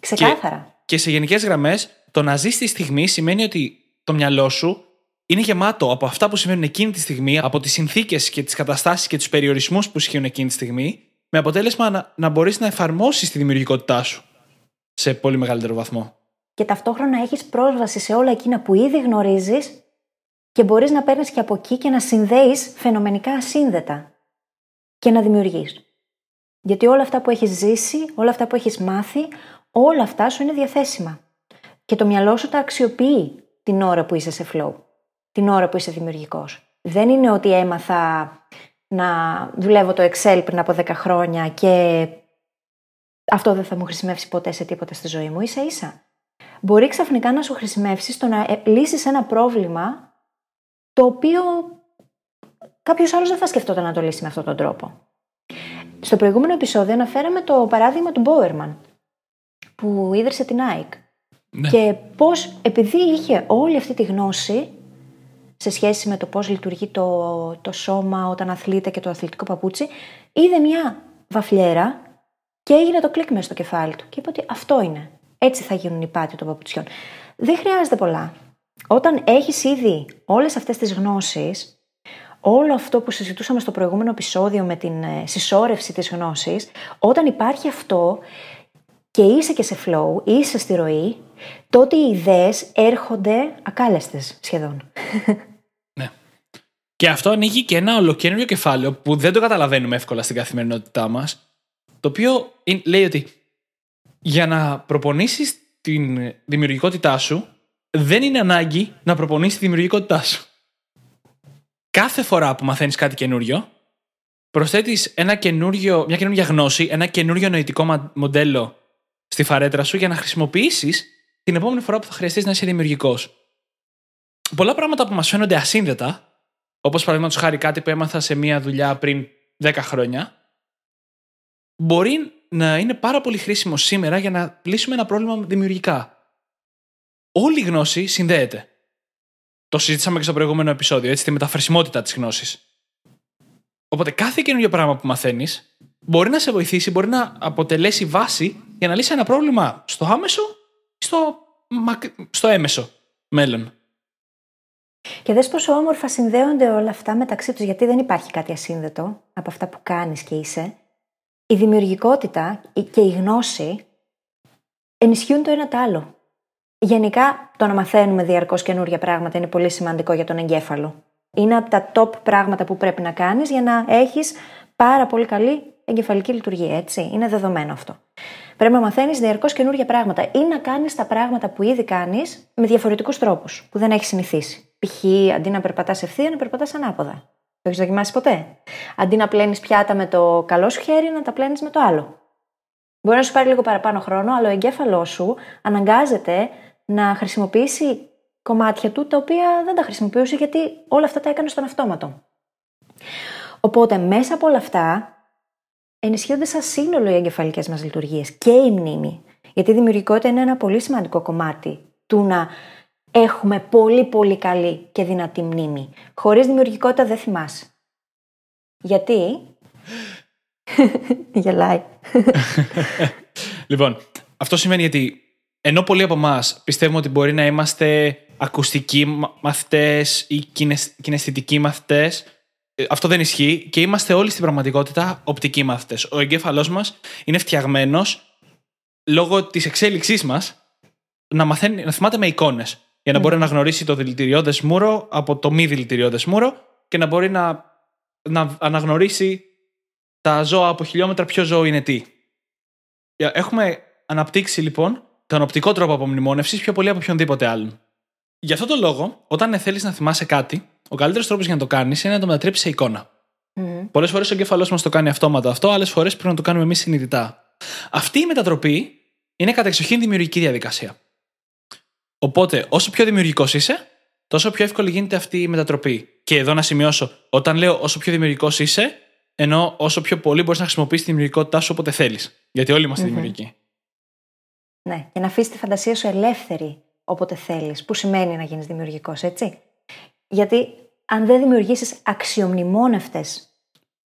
Ξεκάθαρα. Και, και σε γενικές γραμμές, το να ζεις τη στιγμή σημαίνει ότι το μυαλό σου είναι γεμάτο από αυτά που συμβαίνουν εκείνη τη στιγμή, από τις συνθήκες και τις καταστάσεις και τους περιορισμούς που ισχύουν εκείνη τη στιγμή, με αποτέλεσμα να, να μπορείς να εφαρμόσεις τη δημιουργικότητά σου σε πολύ μεγαλύτερο βαθμό. Και ταυτόχρονα έχεις πρόσβαση σε όλα εκείνα που ήδη γνωρίζεις και μπορείς να παίρνεις και από εκεί και να συνδέεις φαινομενικά ασύνδετα και να δημιουργείς. Γιατί όλα αυτά που έχεις ζήσει, όλα αυτά που έχεις μάθει, όλα αυτά σου είναι διαθέσιμα. Και το μυαλό σου τα αξιοποιεί την ώρα που είσαι σε flow, την ώρα που είσαι δημιουργικός. Δεν είναι ότι έμαθα να δουλεύω το Excel πριν από 10 χρόνια και αυτό δεν θα μου χρησιμεύσει ποτέ σε τίποτα στη ζωή μου. σα ίσα. Μπορεί ξαφνικά να σου χρησιμεύσει στο να ε, λύσεις ένα πρόβλημα το οποίο κάποιος άλλος δεν θα σκεφτόταν να το λύσει με αυτόν τον τρόπο. Στο προηγούμενο επεισόδιο αναφέραμε το παράδειγμα του Μπόερμαν που ίδρυσε την ΑΕΚ. Ναι. Και πώς επειδή είχε όλη αυτή τη γνώση σε σχέση με το πώς λειτουργεί το, το σώμα όταν αθλείται και το αθλητικό παπούτσι, είδε μια βαφλιέρα και έγινε το κλικ μέσα στο κεφάλι του. Και είπε ότι αυτό είναι. Έτσι θα γίνουν οι πάτοι των παπουτσιών. Δεν χρειάζεται πολλά. Όταν έχεις ήδη όλες αυτές τις γνώσεις, όλο αυτό που συζητούσαμε στο προηγούμενο επεισόδιο με την ε, συσσόρευση της γνώσης, όταν υπάρχει αυτό και είσαι και σε flow, είσαι στη ροή, τότε οι ιδέες έρχονται ακάλεστες σχεδόν. Ναι. Και αυτό ανοίγει και ένα ολοκένουργιο κεφάλαιο που δεν το καταλαβαίνουμε εύκολα στην καθημερινότητά μας, το οποίο λέει ότι για να προπονήσεις την δημιουργικότητά σου, δεν είναι ανάγκη να προπονήσεις τη δημιουργικότητά σου. Κάθε φορά που μαθαίνεις κάτι καινούριο, προσθέτεις ένα καινούριο, μια καινούργια γνώση, ένα καινούριο νοητικό μοντέλο στη φαρέτρα σου για να χρησιμοποιήσεις την επόμενη φορά που θα χρειαστείς να είσαι δημιουργικός. Πολλά πράγματα που μας φαίνονται ασύνδετα, όπως παραδείγματος χάρη κάτι που έμαθα σε μία δουλειά πριν 10 χρόνια, μπορεί να είναι πάρα πολύ χρήσιμο σήμερα για να λύσουμε ένα πρόβλημα δημιουργικά. Όλη η γνώση συνδέεται. Το συζήτησαμε και στο προηγούμενο επεισόδιο, έτσι, τη μεταφρασιμότητα της γνώσης. Οπότε κάθε καινούργιο πράγμα που μαθαίνεις μπορεί να σε βοηθήσει, μπορεί να αποτελέσει βάση για να λύσει ένα πρόβλημα στο άμεσο ή στο, στο έμεσο μέλλον. Και δες πόσο όμορφα συνδέονται όλα αυτά μεταξύ τους, γιατί δεν υπάρχει κάτι ασύνδετο από αυτά που κάνεις και είσαι. Η δημιουργικότητα και η γνώση ενισχύουν το ένα το άλλο. Γενικά, το να μαθαίνουμε διαρκώς καινούργια πράγματα είναι πολύ σημαντικό για τον εγκέφαλο. Είναι από τα top πράγματα που πρέπει να κάνεις για να έχεις πάρα πολύ καλή εγκεφαλική λειτουργία, έτσι. Είναι δεδομένο αυτό. Πρέπει να μαθαίνεις διαρκώς καινούργια πράγματα ή να κάνεις τα πράγματα που ήδη κάνεις με διαφορετικούς τρόπους που δεν έχεις συνηθίσει. Π.χ. αντί να περπατάς ευθεία, να περπατάς ανάποδα. Το έχεις δοκιμάσει ποτέ; Αντί να πλένεις πιάτα με το καλό σου χέρι, να τα πλένεις με το άλλο. Μπορεί να σου πάρει λίγο παραπάνω χρόνο, αλλά ο εγκέφαλός σου αναγκάζεται να χρησιμοποιήσει κομμάτια του τα οποία δεν τα χρησιμοποιούσε γιατί όλα αυτά τα έκανε στον αυτόματο. Οπότε μέσα από όλα αυτά ενισχύονται σαν σύνολο οι εγκεφαλικές μας λειτουργίες και η μνήμη. Γιατί η δημιουργικότητα είναι ένα πολύ σημαντικό κομμάτι του να έχουμε πολύ πολύ καλή και δυνατή μνήμη. Χωρίς δημιουργικότητα δεν θυμάσαι. Γιατί; Γελάει. λοιπόν, αυτό σημαίνει γιατί ενώ πολλοί από εμάς πιστεύουμε ότι μπορεί να είμαστε ακουστικοί μαθητές ή κιναισθητικοί μαθητές, ε, αυτό δεν ισχύει και είμαστε όλοι στην πραγματικότητα οπτικοί μαθητές. Ο εγκέφαλός μας είναι φτιαγμένος λόγω της εξέλιξής μας να, μαθαίνει, να θυμάται με εικόνες. Για να μπορεί να γνωρίσει το δηλητηριώδε μούρο από το μη δηλητηριώδε μούρο και να μπορεί να, να αναγνωρίσει τα ζώα από χιλιόμετρα ποιο ζώο είναι τι. Έχουμε αναπτύξει λοιπόν τον οπτικό τρόπο απομνημόνευσης πιο πολύ από οποιονδήποτε άλλον. Γι' αυτό το λόγο, όταν θέλεις να θυμάσαι κάτι, ο καλύτερος τρόπος για να το κάνεις είναι να το μετατρέψεις σε εικόνα. Mm. Πολλές φορές ο εγκέφαλός μας το κάνει αυτόματα αυτό, άλλες φορές πρέπει να το κάνουμε εμείς συνειδητά. Αυτή η μετατροπή είναι κατεξοχήν δημιουργική διαδικασία. Οπότε, όσο πιο δημιουργικός είσαι, τόσο πιο εύκολη γίνεται αυτή η μετατροπή. Και εδώ να σημειώσω, όταν λέω όσο πιο δημιουργικός είσαι, ενώ όσο πιο πολύ μπορείς να χρησιμοποιήσεις τη δημιουργικότητά σου όποτε θέλεις. Γιατί όλοι είμαστε δημιουργικοί. Ναι, και να αφήσεις τη φαντασία σου ελεύθερη όποτε θέλεις. Που σημαίνει να γίνεις δημιουργικός, έτσι. Γιατί αν δεν δημιουργήσεις αξιομνημόνευτες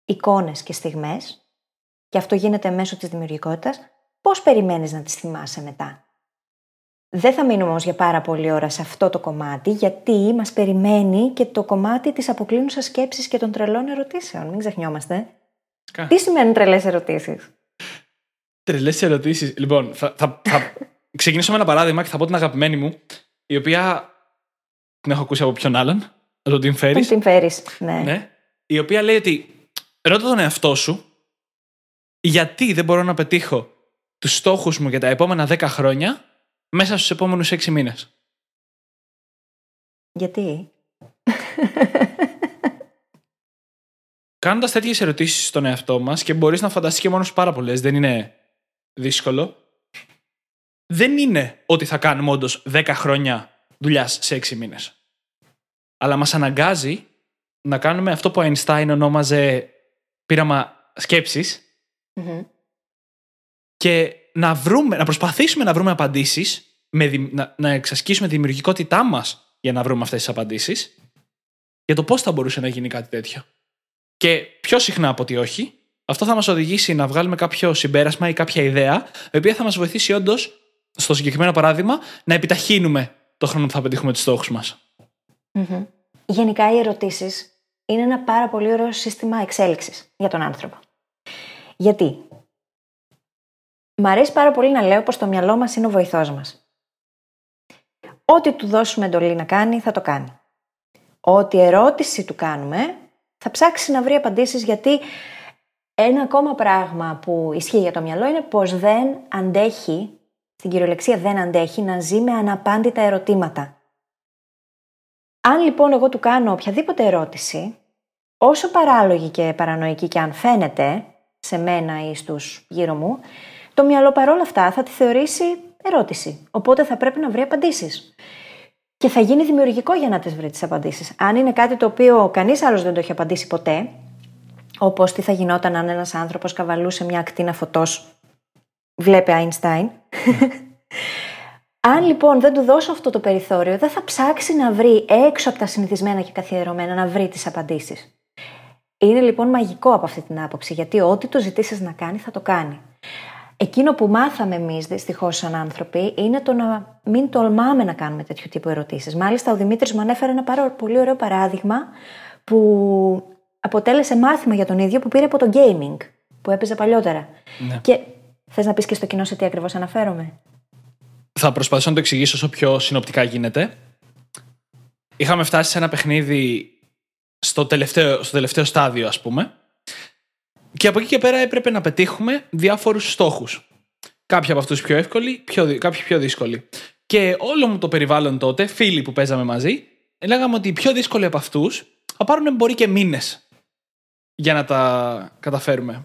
εικόνες και στιγμές, και αυτό γίνεται μέσω της δημιουργικότητας, πώς περιμένεις να τις θυμάσαι μετά; Δεν θα μείνουμε όμως για πάρα πολλή ώρα σε αυτό το κομμάτι, γιατί μας περιμένει και το κομμάτι της αποκλίνουσας σκέψης και των τρελών ερωτήσεων. Μην ξεχνιόμαστε. Τι σημαίνουν τρελές ερωτήσεις; Τρελές ερωτήσεις. Λοιπόν, θα, θα, θα ξεκινήσω με ένα παράδειγμα και θα πω την αγαπημένη μου, η οποία την έχω ακούσει από ποιον άλλον. Από τον Tim Ferriss. Τον Tim Ferriss, ναι. ναι. Η οποία λέει ότι ρώτα τον εαυτό σου γιατί δεν μπορώ να πετύχω τους στόχους μου για τα επόμενα 10 χρόνια μέσα στους επόμενους έξι μήνες. Γιατί; Κάνοντας τέτοιες ερωτήσεις στον εαυτό μας και μπορείς να φανταστείς και μόνος πάρα πολλές, δεν είναι δύσκολο. Δεν είναι ότι θα κάνουμε όντως 10 χρόνια δουλειάς σε 6 μήνες. Αλλά μας αναγκάζει να κάνουμε αυτό που ο Einstein ονόμαζε πείραμα σκέψης και να, βρούμε, να προσπαθήσουμε να βρούμε απαντήσεις, να, να εξασκήσουμε τη δημιουργικότητά μας για να βρούμε αυτές τις απαντήσεις, για το πώς θα μπορούσε να γίνει κάτι τέτοιο. Και πιο συχνά από ότι όχι, αυτό θα μας οδηγήσει να βγάλουμε κάποιο συμπέρασμα ή κάποια ιδέα, η οποία θα μας βοηθήσει όντως, στο συγκεκριμένο παράδειγμα, να επιταχύνουμε το χρόνο που θα πετύχουμε τους στόχους μας. Mm-hmm. Γενικά, οι ερωτήσεις είναι ένα πάρα πολύ ωραίο σύστημα εξέλιξης για τον άνθρωπο. Γιατί; Μ' αρέσει πάρα πολύ να λέω πως το μυαλό μας είναι ο βοηθός μας. Ό,τι του δώσουμε εντολή να κάνει, θα το κάνει. Ό,τι ερώτηση του κάνουμε, θα ψάξει να βρει απαντήσεις γιατί ένα ακόμα πράγμα που ισχύει για το μυαλό είναι πως δεν αντέχει, στην κυριολεξία δεν αντέχει, να ζει με αναπάντητα ερωτήματα. Αν λοιπόν εγώ του κάνω οποιαδήποτε ερώτηση, όσο παράλογη και παρανοϊκή και αν φαίνεται σε μένα ή στους γύρω μου, το μυαλό παρόλα αυτά θα τη θεωρήσει ερώτηση. Οπότε θα πρέπει να βρει απαντήσεις. Και θα γίνει δημιουργικό για να τι βρει τις απαντήσεις. Αν είναι κάτι το οποίο κανείς άλλος δεν το έχει απαντήσει ποτέ, όπως τι θα γινόταν αν ένας άνθρωπος καβαλούσε μια ακτίνα φωτός, βλέπε Einstein. αν λοιπόν δεν του δώσω αυτό το περιθώριο, δεν θα ψάξει να βρει έξω από τα συνηθισμένα και καθιερωμένα να βρει τις απαντήσεις. Είναι λοιπόν μαγικό από αυτή την άποψη, γιατί ό,τι το ζητήσεις να κάνει θα το κάνει. Εκείνο που μάθαμε εμείς δυστυχώς σαν άνθρωποι είναι το να μην τολμάμε να κάνουμε τέτοιου τύπου ερωτήσεις. Μάλιστα, ο Δημήτρης μου ανέφερε ένα πάρα πολύ ωραίο παράδειγμα που αποτέλεσε μάθημα για τον ίδιο που πήρε από το gaming που έπαιζε παλιότερα. Ναι. Και θες να πεις και στο κοινό σε τι ακριβώς αναφέρομαι; Θα προσπαθήσω να το εξηγήσω όσο πιο συνοπτικά γίνεται. Είχαμε φτάσει σε ένα παιχνίδι στο τελευταίο, στο τελευταίο στάδιο, ας πούμε, και από εκεί και πέρα έπρεπε να πετύχουμε διάφορους στόχους. Κάποιοι από αυτούς πιο εύκολοι, πιο, κάποιοι πιο δύσκολοι. Και όλο μου το περιβάλλον τότε, φίλοι που παίζαμε μαζί, λέγαμε ότι οι πιο δύσκολοι από αυτούς θα πάρουν μπορεί και μήνες για να τα καταφέρουμε.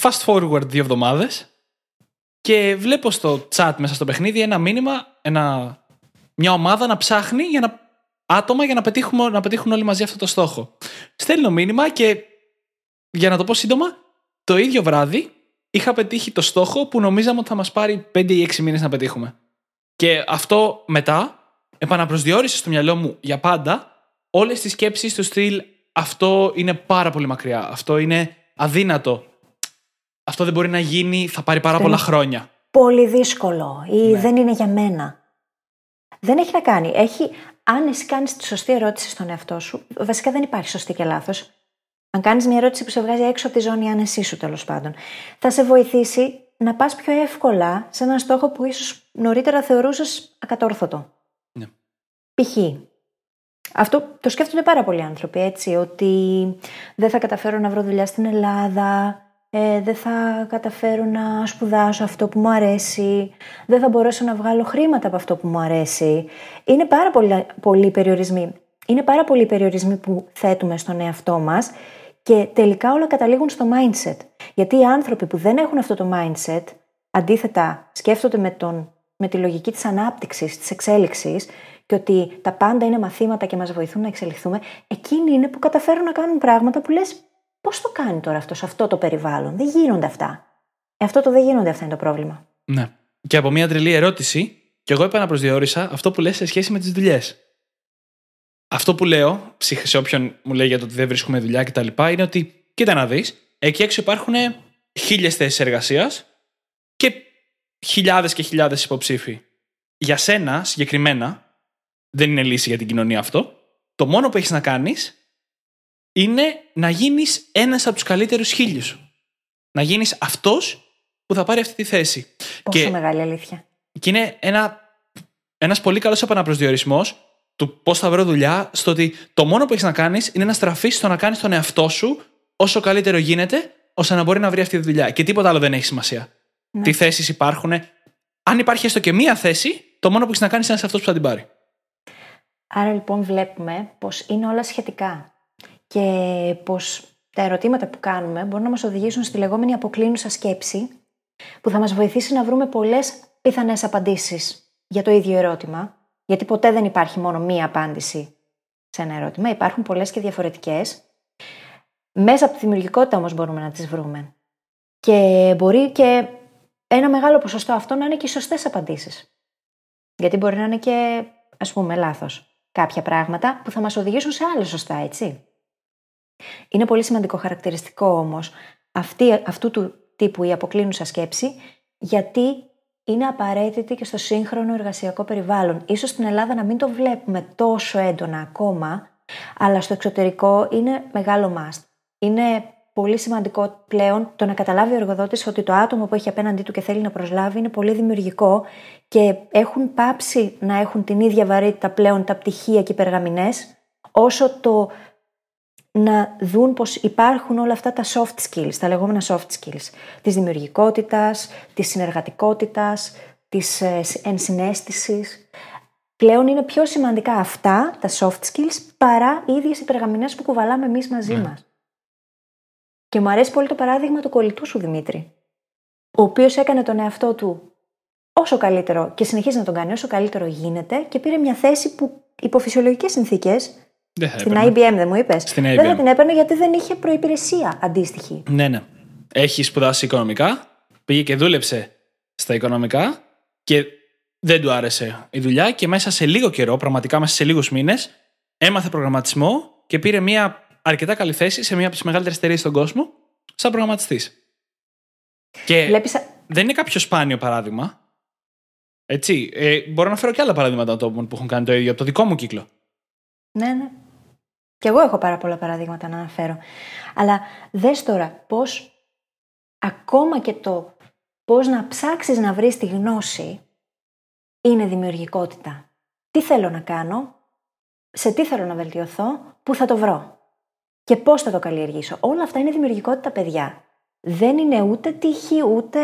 Fast forward δύο εβδομάδες και βλέπω στο chat μέσα στο παιχνίδι ένα μήνυμα, ένα, μια ομάδα να ψάχνει για να, άτομα για να, πετύχουμε, να πετύχουν όλοι μαζί αυτό το στόχο. Στέλνω μήνυμα και για να το πω σύντομα, το ίδιο βράδυ είχα πετύχει το στόχο που νομίζαμε ότι θα μας πάρει 5 ή 6 μήνες να πετύχουμε. Και αυτό μετά επαναπροσδιορίσες στο μυαλό μου για πάντα όλες τις σκέψεις του στυλ αυτό είναι πάρα πολύ μακριά. Αυτό είναι αδύνατο. Αυτό δεν μπορεί να γίνει, θα πάρει πάρα πολλά χρόνια. Πολύ δύσκολο ή ναι. δεν είναι για μένα. Δεν έχει να κάνει. Έχει, αν εσύ κάνεις τη σωστή ερώτηση στον εαυτό σου, βασικά δεν υπάρχει σωστή και λάθος. Αν κάνεις μια ερώτηση που σε βγάζει έξω από τη ζώνη άνεσής σου, τέλος πάντων, θα σε βοηθήσει να πας πιο εύκολα σε έναν στόχο που ίσως νωρίτερα θεωρούσες ακατόρθωτο. Ναι. Π.χ. Αυτό το σκέφτονται πάρα πολλοί άνθρωποι, έτσι, ότι δεν θα καταφέρω να βρω δουλειά στην Ελλάδα, ε, δεν θα καταφέρω να σπουδάσω αυτό που μου αρέσει, δεν θα μπορέσω να βγάλω χρήματα από αυτό που μου αρέσει. Είναι πάρα πολλοί περιορισμοί. Είναι πάρα πολλοί περιορισμοί που θέτουμε στον εαυτό μας και τελικά όλα καταλήγουν στο mindset. Γιατί οι άνθρωποι που δεν έχουν αυτό το mindset, αντίθετα σκέφτονται με, τον, με τη λογική της ανάπτυξης, της εξέλιξης και ότι τα πάντα είναι μαθήματα και μας βοηθούν να εξελιχθούμε, εκείνοι είναι που καταφέρουν να κάνουν πράγματα που λες πώς το κάνει τώρα αυτός σε αυτό το περιβάλλον. Δεν γίνονται αυτά. Ε, αυτό το δεν γίνονται αυτά είναι το πρόβλημα. Ναι. Και από μια τρελή ερώτηση, και εγώ επαναπροσδιορίσα αυτό που λες σε σχέση με τις δουλειές. Αυτό που λέω σε όποιον μου λέει για το ότι δεν βρίσκουμε δουλειά κτλ. είναι ότι, κοίτα να δεις, εκεί έξω υπάρχουν χίλιες θέσεις εργασίας και χιλιάδες και χιλιάδες υποψήφοι. Για σένα συγκεκριμένα, δεν είναι λύση για την κοινωνία αυτό. Το μόνο που έχεις να κάνεις είναι να γίνεις ένας από τους καλύτερους χίλιους. Να γίνεις αυτός που θα πάρει αυτή τη θέση. Πόσο και, μεγάλη αλήθεια. Και είναι ένα ένας πολύ καλός επαναπροσδιορισμός του πώς θα βρω δουλειά, στο ότι το μόνο που έχεις να κάνεις είναι να στραφείς στο να κάνεις τον εαυτό σου όσο καλύτερο γίνεται, ώστε να μπορεί να βρει αυτή τη δουλειά. Και τίποτα άλλο δεν έχει σημασία. Ναι. Τι θέσεις υπάρχουν. Αν υπάρχει έστω και μία θέση, το μόνο που έχεις να κάνεις είναι αυτό που θα την πάρει. Άρα λοιπόν βλέπουμε πως είναι όλα σχετικά. Και πως τα ερωτήματα που κάνουμε μπορούν να μας οδηγήσουν στη λεγόμενη αποκλίνουσα σκέψη, που θα μας βοηθήσει να βρούμε πολλές πιθανές απαντήσεις για το ίδιο ερώτημα, γιατί ποτέ δεν υπάρχει μόνο μία απάντηση σε ένα ερώτημα. Υπάρχουν πολλές και διαφορετικές. Μέσα από τη δημιουργικότητα όμως μπορούμε να τις βρούμε. Και μπορεί και ένα μεγάλο ποσοστό αυτό να είναι και οι σωστές απαντήσεις. Γιατί μπορεί να είναι και, ας πούμε, λάθος κάποια πράγματα που θα μας οδηγήσουν σε άλλα σωστά, έτσι. Είναι πολύ σημαντικό χαρακτηριστικό όμως αυτού του τύπου η αποκλίνουσα σκέψη, γιατί είναι απαραίτητη και στο σύγχρονο εργασιακό περιβάλλον. Ίσως στην Ελλάδα να μην το βλέπουμε τόσο έντονα ακόμα, αλλά στο εξωτερικό είναι μεγάλο must. Είναι πολύ σημαντικό πλέον το να καταλάβει ο εργοδότης ότι το άτομο που έχει απέναντί του και θέλει να προσλάβει είναι πολύ δημιουργικό και έχουν πάψει να έχουν την ίδια βαρύτητα πλέον τα πτυχία και οι περγαμηνές, όσο το να δουν πως υπάρχουν όλα αυτά τα soft skills, τα λεγόμενα soft skills, της δημιουργικότητας, της συνεργατικότητας, της ε, ενσυναίσθησης. Πλέον είναι πιο σημαντικά αυτά, τα soft skills, παρά οι ίδιες οι περγαμηνές που κουβαλάμε εμείς μαζί ναι. μας. Και μου αρέσει πολύ το παράδειγμα του κολλητού σου, Δημήτρη, ο οποίος έκανε τον εαυτό του όσο καλύτερο και συνεχίζει να τον κάνει όσο καλύτερο γίνεται και πήρε μια θέση που υπό φυσιολογικές συνθήκες στην IBM δεν μου είπες; Δεν θα την έπαιρνε γιατί δεν είχε προπηρεσία αντίστοιχη. Ναι, ναι. Έχει σπουδάσει οικονομικά, πήγε και δούλεψε στα οικονομικά και δεν του άρεσε η δουλειά και μέσα σε λίγο καιρό, πραγματικά μέσα σε λίγους μήνες, έμαθε προγραμματισμό και πήρε μια αρκετά καλή θέση σε μια από τις μεγαλύτερες εταιρείες στον κόσμο σαν προγραμματιστής. Και Βλέπεις... δεν είναι κάποιο σπάνιο παράδειγμα. Έτσι. Ε, μπορώ να φέρω και άλλα παραδείγματα ατόμων που έχουν κάνει το ίδιο από το δικό μου κύκλο. Ναι, ναι. Και εγώ έχω πάρα πολλά παραδείγματα να αναφέρω. Αλλά δες τώρα πώς ακόμα και το πώς να ψάξεις να βρεις τη γνώση είναι δημιουργικότητα. Τι θέλω να κάνω, σε τι θέλω να βελτιωθώ, πού θα το βρω και πώς θα το καλλιεργήσω. Όλα αυτά είναι δημιουργικότητα, παιδιά. Δεν είναι ούτε τύχη, ούτε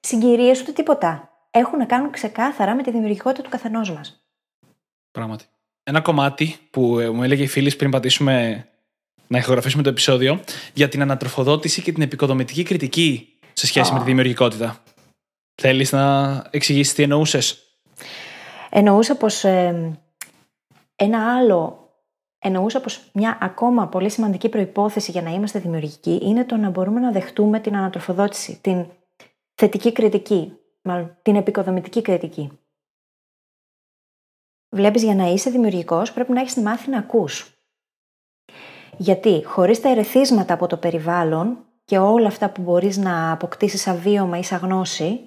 συγκυρίες, ούτε τίποτα. Έχουν να κάνουν ξεκάθαρα με τη δημιουργικότητα του καθενός μας. Πράγματι ένα κομμάτι που ε, μου έλεγε η φίλη πριν πατήσουμε να ηχογραφήσουμε το επεισόδιο για την ανατροφοδότηση και την επικοδομητική κριτική σε σχέση με τη δημιουργικότητα. Θέλεις να εξηγήσεις τι εννοούσες; Εννοούσα πως ε, ένα άλλο Εννοούσα πως μια ακόμα πολύ σημαντική προϋπόθεση για να είμαστε δημιουργικοί είναι το να μπορούμε να δεχτούμε την ανατροφοδότηση, την θετική κριτική, μάλλον την επικοδομητική κριτική. Βλέπεις για να είσαι δημιουργικός πρέπει να έχεις μάθει να ακούς. Γιατί χωρίς τα ερεθίσματα από το περιβάλλον και όλα αυτά που μπορείς να αποκτήσεις σαν βίωμα ή σαν γνώση,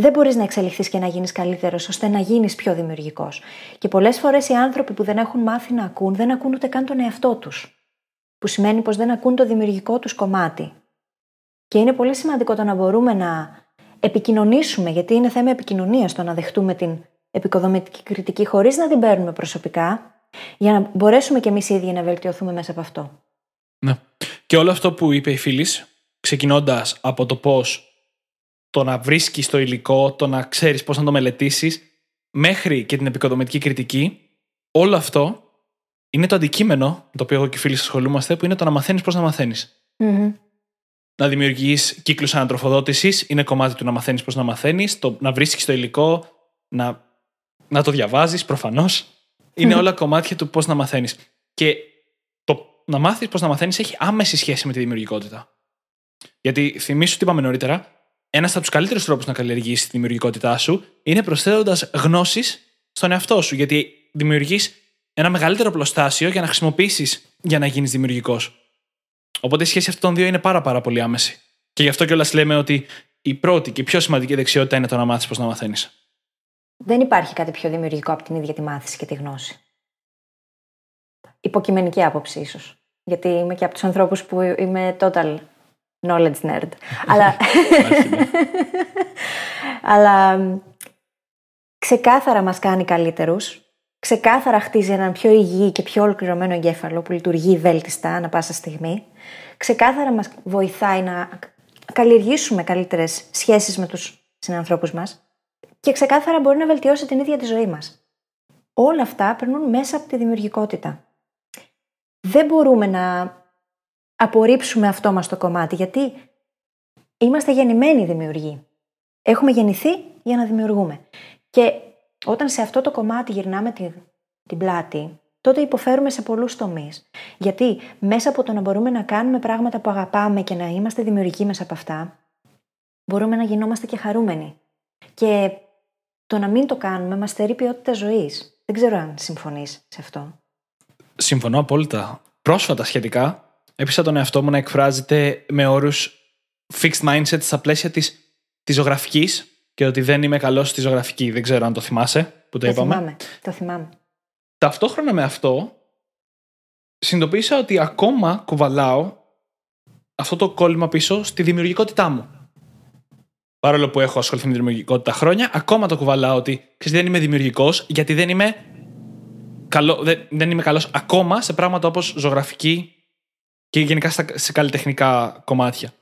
δεν μπορείς να εξελιχθείς και να γίνεις καλύτερος ώστε να γίνεις πιο δημιουργικός. Και πολλές φορές οι άνθρωποι που δεν έχουν μάθει να ακούν δεν ακούν ούτε καν τον εαυτό τους. Που σημαίνει πως δεν ακούν το δημιουργικό τους κομμάτι. Και είναι πολύ σημαντικό το να μπορούμε να επικοινωνήσουμε, γιατί είναι θέμα επικοινωνίας το να δεχτούμε την επικοδομητική κριτική χωρίς να την παίρνουμε προσωπικά, για να μπορέσουμε κι εμείς οι ίδιοι να βελτιωθούμε μέσα από αυτό. Ναι. Και όλο αυτό που είπε η φίλης, ξεκινώντας από το πώς το να βρίσκεις το υλικό, το να ξέρεις πώς να το μελετήσεις, μέχρι και την επικοδομητική κριτική, όλο αυτό είναι το αντικείμενο, το οποίο εγώ και οι φίλοι ασχολούμαστε, που είναι το να μαθαίνεις πώς να μαθαίνεις. να δημιουργείς κύκλους ανατροφοδότησης. Είναι κομμάτι του να μαθαίνεις πώς να μαθαίνεις, να βρίσκεις το υλικό, να, να το διαβάζεις προφανώς. Είναι όλα κομμάτια του πώς να μαθαίνεις. Και το να μάθεις πώς να μαθαίνεις έχει άμεση σχέση με τη δημιουργικότητα. Γιατί θυμίσου ότι είπαμε νωρίτερα, ένας από τους καλύτερους τρόπους να καλλιεργήσει τη δημιουργικότητά σου είναι προσθέτοντας γνώσεις στον εαυτό σου. Γιατί δημιουργείς ένα μεγαλύτερο πλωστάσιο για να χρησιμοποιήσεις για να γίνεις δημιουργικός. Οπότε η σχέση αυτών των δύο είναι πάρα, πάρα πολύ άμεση. Και γι' αυτό κιόλας λέμε ότι η πρώτη και η πιο σημαντική δεξιότητα είναι το να μάθεις πώς να μαθαίνεις. Δεν υπάρχει κάτι πιο δημιουργικό από την ίδια τη μάθηση και τη γνώση. Υποκειμενική άποψη, ίσως. Γιατί είμαι και από τους ανθρώπους που είμαι total knowledge nerd. Αλλά. Ναι. Αλλά ξεκάθαρα μας κάνει καλύτερους ξεκάθαρα χτίζει έναν πιο υγιή και πιο ολοκληρωμένο εγκέφαλο που λειτουργεί βέλτιστα ανα πάσα στιγμή. Ξεκάθαρα μας βοηθάει να καλλιεργήσουμε καλύτερες σχέσεις με τους συνανθρώπους μας και ξεκάθαρα μπορεί να βελτιώσει την ίδια τη ζωή μας. Όλα αυτά περνούν μέσα από τη δημιουργικότητα. Δεν μπορούμε να απορρίψουμε αυτό μας το κομμάτι γιατί είμαστε γεννημένοι δημιουργοί. Έχουμε γεννηθεί για να δημιουργούμε. Και όταν σε αυτό το κομμάτι γυρνάμε την, την πλάτη, τότε υποφέρουμε σε πολλούς τομείς. Γιατί μέσα από το να μπορούμε να κάνουμε πράγματα που αγαπάμε και να είμαστε δημιουργικοί μέσα από αυτά, μπορούμε να γινόμαστε και χαρούμενοι. Και το να μην το κάνουμε μας στερεί ποιότητα ζωής. Δεν ξέρω αν συμφωνείς σε αυτό. Συμφωνώ απόλυτα. Πρόσφατα σχετικά, έπεισα τον εαυτό μου να εκφράζεται με όρους fixed mindset στα πλαίσια της, της ζωγραφικής και ότι δεν είμαι καλός στη ζωγραφική. Δεν ξέρω αν το θυμάσαι που το, το είπαμε. Θυμάμαι. Το θυμάμαι. Ταυτόχρονα με αυτό, συνειδητοποίησα ότι ακόμα κουβαλάω αυτό το κόλλημα πίσω στη δημιουργικότητά μου. Παρόλο που έχω ασχοληθεί με τη δημιουργικότητα χρόνια, ακόμα το κουβαλάω ότι ξέρεις, δεν είμαι δημιουργικός γιατί δεν είμαι, καλό, δεν, δεν είμαι καλός ακόμα σε πράγματα όπως ζωγραφική και γενικά σε καλλιτεχνικά κομμάτια.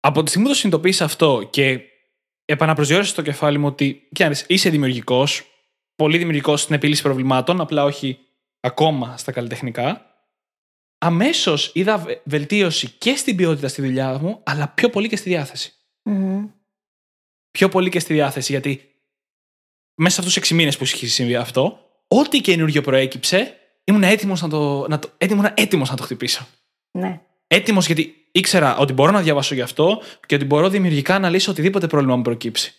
Από τη στιγμή που το συνειδητοποίησα αυτό και επαναπροσδιορίσα στο κεφάλι μου ότι είσαι δημιουργικός, πολύ δημιουργικός στην επίλυση προβλημάτων, απλά όχι ακόμα στα καλλιτεχνικά. Αμέσως είδα βελτίωση και στην ποιότητα στη δουλειά μου, αλλά πιο πολύ και στη διαθεση Πιο πολύ και στη διάθεση, γιατί μέσα σε αυτούς του 6 μήνες που είχε συμβεί αυτό, ό,τι καινούριο προέκυψε, ήμουν έτοιμος να το, να το, έτοιμος να το χτυπήσω. Ναι. Έτοιμος γιατί ήξερα ότι μπορώ να διαβάσω γι' αυτό και ότι μπορώ δημιουργικά να λύσω οτιδήποτε πρόβλημα μου προκύψει.